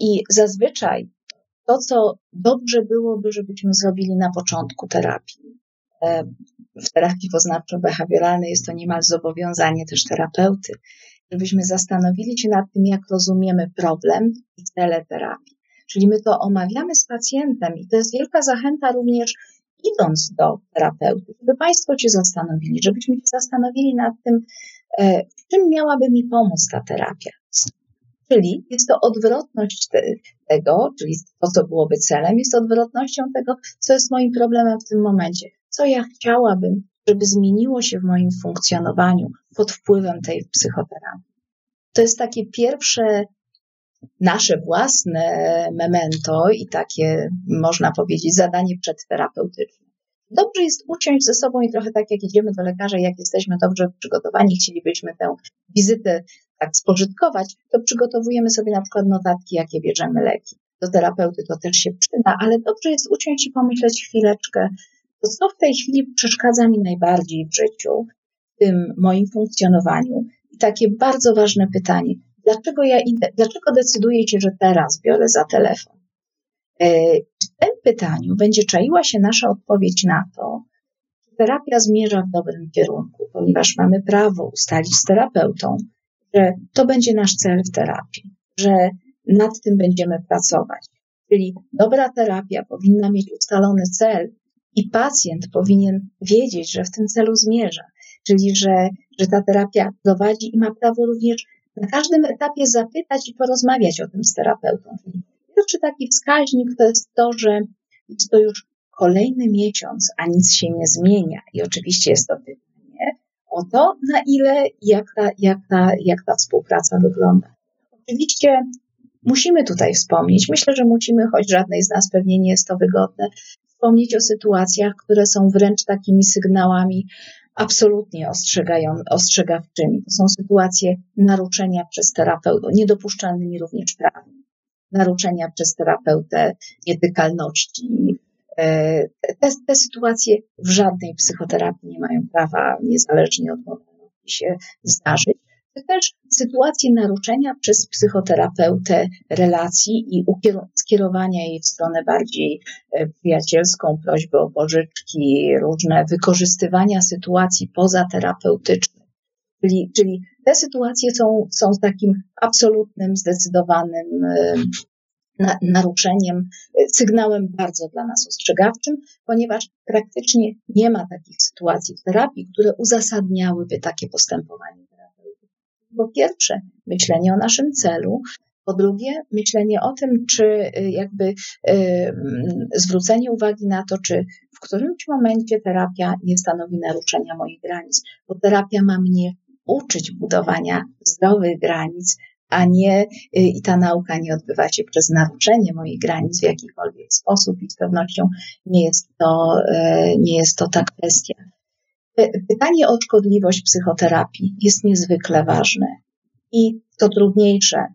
I zazwyczaj to, co dobrze byłoby, żebyśmy zrobili na początku terapii. E, w terapii poznawczo-behawioralnej jest to niemal zobowiązanie też terapeuty, żebyśmy zastanowili się nad tym, jak rozumiemy problem i cele terapii. Czyli my to omawiamy z pacjentem i to jest wielka zachęta również idąc do terapeuty, żeby Państwo się zastanowili, żebyśmy się zastanowili nad tym, e, w czym miałaby mi pomóc ta terapia. Czyli jest to odwrotność te, tego, czyli to, co byłoby celem, jest odwrotnością tego, co jest moim problemem w tym momencie. Co ja chciałabym, żeby zmieniło się w moim funkcjonowaniu pod wpływem tej psychoterapii. To jest takie pierwsze nasze własne memento i takie, można powiedzieć, zadanie przedterapeutyczne. Dobrze jest uciąć ze sobą i trochę tak jak idziemy do lekarza, jak jesteśmy dobrze przygotowani, chcielibyśmy tę wizytę tak spożytkować, to przygotowujemy sobie na przykład notatki, jakie bierzemy leki. Do terapeuty to też się przyda, ale dobrze jest uciąć i pomyśleć chwileczkę, to co w tej chwili przeszkadza mi najbardziej w życiu, w tym moim funkcjonowaniu. I takie bardzo ważne pytanie, dlaczego ja dlaczego decyduję się, że teraz biorę za telefon? E, w tym pytaniu będzie czaiła się nasza odpowiedź na to, czy terapia zmierza w dobrym kierunku, ponieważ mamy prawo ustalić z terapeutą, że to będzie nasz cel w terapii, że nad tym będziemy pracować. Czyli dobra terapia powinna mieć ustalony cel i pacjent powinien wiedzieć, że w tym celu zmierza, czyli że, że ta terapia prowadzi i ma prawo również na każdym etapie zapytać i porozmawiać o tym z terapeutą. Pierwszy taki wskaźnik to jest to, że jest to już kolejny miesiąc, a nic się nie zmienia. I oczywiście jest to pytanie o to, na ile, jak ta, jak ta, jak ta współpraca wygląda. Oczywiście musimy tutaj wspomnieć, myślę, że musimy, choć żadnej z nas pewnie nie jest to wygodne, wspomnieć o sytuacjach, które są wręcz takimi sygnałami absolutnie ostrzegają, ostrzegawczymi. To są sytuacje naruszenia przez terapeutę, niedopuszczalnymi również prawnie. Naruszenia przez terapeutę nietykalności. E, te, te sytuacje w żadnej psychoterapii nie mają prawa niezależnie od moralności się zdarzyć też sytuacje naruszenia przez psychoterapeutę relacji i skierowania jej w stronę bardziej e, przyjacielską, prośby o pożyczki, różne wykorzystywania sytuacji pozaterapeutycznych. Czyli, czyli te sytuacje są, są takim absolutnym, zdecydowanym e, naruszeniem, e, sygnałem bardzo dla nas ostrzegawczym, ponieważ praktycznie nie ma takich sytuacji w terapii, które uzasadniałyby takie postępowanie po pierwsze, myślenie o naszym celu, po drugie, myślenie o tym, czy y, jakby y, mm, zwrócenie uwagi na to, czy w którymś momencie terapia nie stanowi naruszenia moich granic, bo terapia ma mnie uczyć budowania zdrowych granic, a nie y, i ta nauka nie odbywa się przez naruszenie moich granic w jakikolwiek sposób i z pewnością nie jest to, nie jest to ta kwestia. Pytanie o szkodliwość psychoterapii jest niezwykle ważne i co trudniejsze,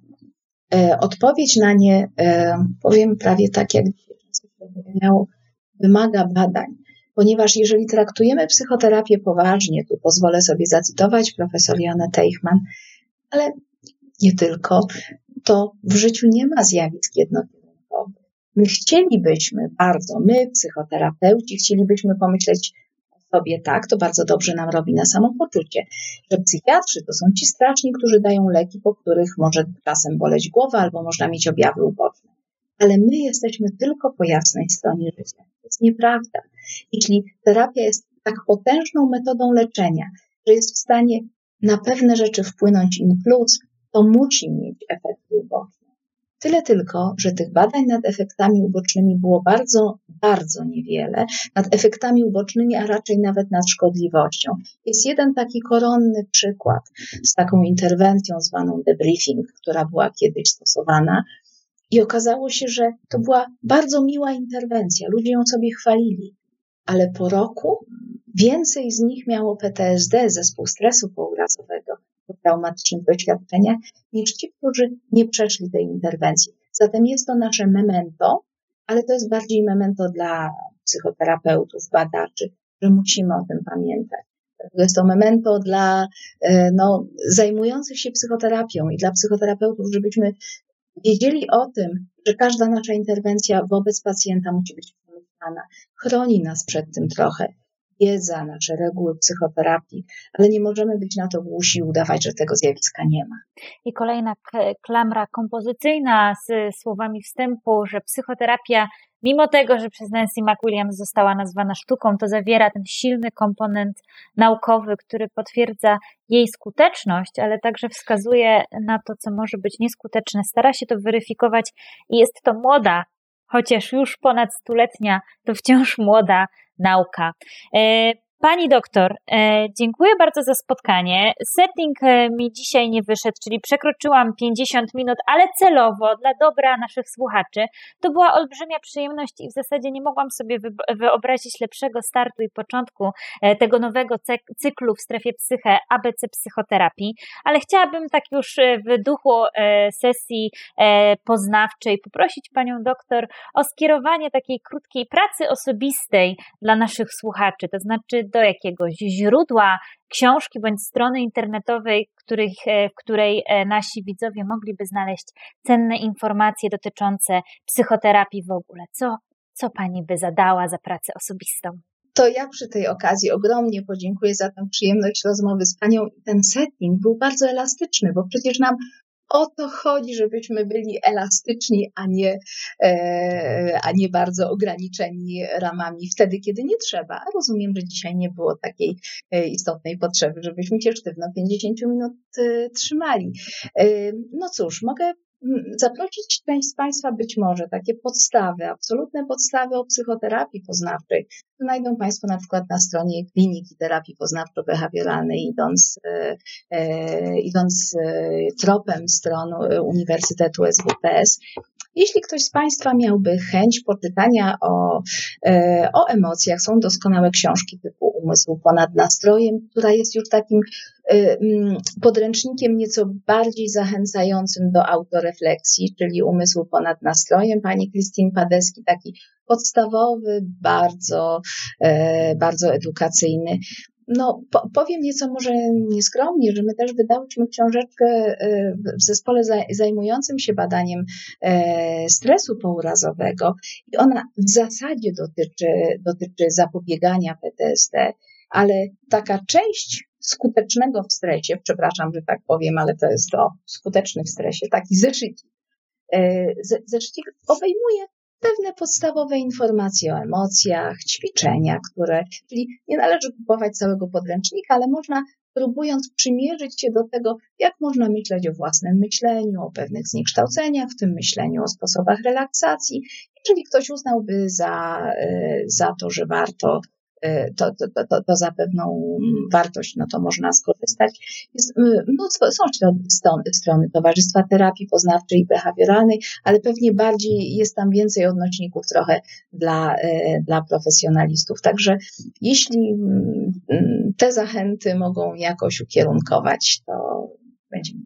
e, odpowiedź na nie, e, powiem prawie tak, jak miało, wymaga badań, ponieważ jeżeli traktujemy psychoterapię poważnie, tu pozwolę sobie zacytować profesor Janę Teichmann, ale nie tylko, to w życiu nie ma zjawisk jednokierunkowych. My chcielibyśmy bardzo, my psychoterapeuci, chcielibyśmy pomyśleć sobie tak, to bardzo dobrze nam robi na samopoczucie, że psychiatrzy to są ci straczni, którzy dają leki, po których może czasem boleć głowa albo można mieć objawy uboczne. Ale my jesteśmy tylko po jasnej stronie życia. To jest nieprawda. Jeśli terapia jest tak potężną metodą leczenia, że jest w stanie na pewne rzeczy wpłynąć in plus, to musi mieć efekty uboczne. Tyle tylko, że tych badań nad efektami ubocznymi było bardzo, bardzo niewiele, nad efektami ubocznymi, a raczej nawet nad szkodliwością. Jest jeden taki koronny przykład z taką interwencją zwaną debriefing, która była kiedyś stosowana. I okazało się, że to była bardzo miła interwencja. Ludzie ją sobie chwalili, ale po roku więcej z nich miało PTSD, zespół stresu pourazowego, po traumatycznych doświadczeniach, niż ci, którzy nie przeszli tej interwencji. Zatem jest to nasze memento, ale to jest bardziej memento dla psychoterapeutów, badaczy, że musimy o tym pamiętać. Jest to memento dla e, no, zajmujących się psychoterapią i dla psychoterapeutów, żebyśmy wiedzieli o tym, że każda nasza interwencja wobec pacjenta musi być przemyślana, chroni nas przed tym trochę, wiedza, nasze reguły psychoterapii, ale nie możemy być na to głusi i udawać, że tego zjawiska nie ma.
I kolejna klamra kompozycyjna z słowami wstępu, że psychoterapia, mimo tego, że przez Nancy McWilliams została nazwana sztuką, to zawiera ten silny komponent naukowy, który potwierdza jej skuteczność, ale także wskazuje na to, co może być nieskuteczne. Stara się to weryfikować i jest to młoda, chociaż już ponad stuletnia, to wciąż młoda nauka. Pani doktor, e, dziękuję bardzo za spotkanie. Setting e, mi dzisiaj nie wyszedł, czyli przekroczyłam 50 minut, ale celowo dla dobra naszych słuchaczy. To była olbrzymia przyjemność i w zasadzie nie mogłam sobie wyobrazić lepszego startu i początku e, tego nowego cyklu w strefie psyche ABC psychoterapii, ale chciałabym tak już w duchu sesji poznawczej poprosić panią doktor o skierowanie takiej krótkiej pracy osobistej dla naszych słuchaczy, to znaczy do jakiegoś źródła, książki bądź strony internetowej, których, e, w której e, nasi widzowie mogliby znaleźć cenne informacje dotyczące psychoterapii w ogóle. Co, co pani by zadała za pracę osobistą?
To ja przy tej okazji ogromnie podziękuję za tę przyjemność rozmowy z Panią. Ten setting był bardzo elastyczny, bo przecież nam o to chodzi, żebyśmy byli elastyczni, a nie, e, a nie bardzo ograniczeni ramami wtedy, kiedy nie trzeba. Rozumiem, że dzisiaj nie było takiej e, istotnej potrzeby, żebyśmy się sztywno 50 minut e, trzymali. No cóż, mogę zaprosić część z Państwa być może takie podstawy, absolutne podstawy o psychoterapii poznawczej. Znajdą Państwo na przykład na stronie Kliniki Terapii Poznawczo-Behawioralnej, idąc, e, e, idąc e, tropem stron Uniwersytetu SWPS. Jeśli ktoś z Państwa miałby chęć poczytania o, e, o emocjach, są doskonałe książki typu Umysł ponad nastrojem, która jest już takim e, mm, podręcznikiem nieco bardziej zachęcającym do autorefleksji, czyli Umysł ponad nastrojem. Pani Christine Padeski, taki podstawowy, bardzo, e, bardzo edukacyjny no, po, powiem nieco może nieskromnie, że my też wydałyśmy książeczkę e, w zespole zajmującym się badaniem e, stresu pourazowego i ona w zasadzie dotyczy, dotyczy zapobiegania PTSD, ale taka część skutecznego w stresie, przepraszam, że tak powiem, ale to jest to skuteczny w stresie, taki zeszycik, e, zeszycik obejmuje pewne podstawowe informacje o emocjach, ćwiczenia, które, czyli nie należy kupować całego podręcznika, ale można próbując przymierzyć się do tego, jak można myśleć o własnym myśleniu, o pewnych zniekształceniach w tym myśleniu, o sposobach relaksacji. Jeżeli ktoś uznałby za, y, za to, że warto to, to, to, to za pewną wartość, no to można skorzystać. Jest, y, no, są strony, strony Towarzystwa Terapii Poznawczej i Behawioralnej, ale pewnie bardziej jest tam więcej odnośników trochę dla, y, dla profesjonalistów. Także jeśli mm, te zachęty mogą jakoś ukierunkować, to będzie mi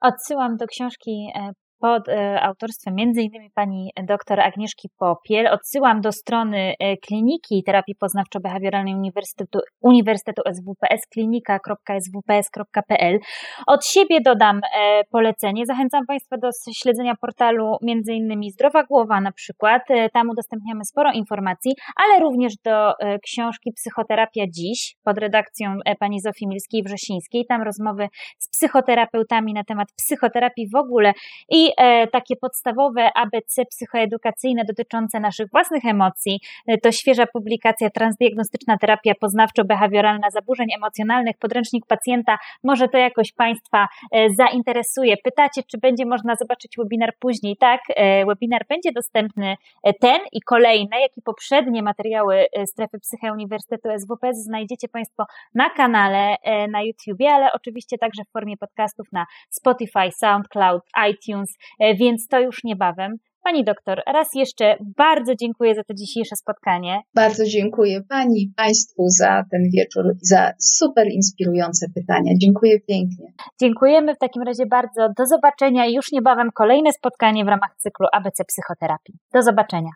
Odsyłam do książki e, pod e, autorstwem m.in. pani dr Agnieszki Popiel. Odsyłam do strony e, Kliniki Terapii Poznawczo-Behawioralnej Uniwersytetu, Uniwersytetu SWPS, klinika.swps.pl. Od siebie dodam e, polecenie. Zachęcam Państwa do śledzenia portalu m.in. Zdrowa Głowa na przykład. Tam udostępniamy sporo informacji, ale również do książki Psychoterapia Dziś pod redakcją pani Zofii Milskiej-Wrzesińskiej. Tam rozmowy z psychoterapeutami na temat psychoterapii w ogóle i takie podstawowe ABC psychoedukacyjne dotyczące naszych własnych emocji. E, to świeża publikacja Transdiagnostyczna terapia poznawczo-behawioralna zaburzeń emocjonalnych, podręcznik pacjenta. Może to jakoś Państwa e, zainteresuje. Pytacie, czy będzie można zobaczyć webinar później? Tak, webinar będzie dostępny ten i kolejne, jak i poprzednie materiały strefy psyche Uniwersytetu SWPS znajdziecie Państwo na kanale na YouTubie, ale oczywiście także w formie podcastów na Spotify, SoundCloud, iTunes, E, więc to już niebawem. Pani doktor, raz jeszcze bardzo dziękuję za to dzisiejsze spotkanie.
Bardzo dziękuję Pani i Państwu za ten wieczór i za super inspirujące pytania. Dziękuję pięknie.
Dziękujemy w takim razie bardzo. Do zobaczenia i już niebawem kolejne spotkanie w ramach cyklu ABC Psychoterapii. Do zobaczenia.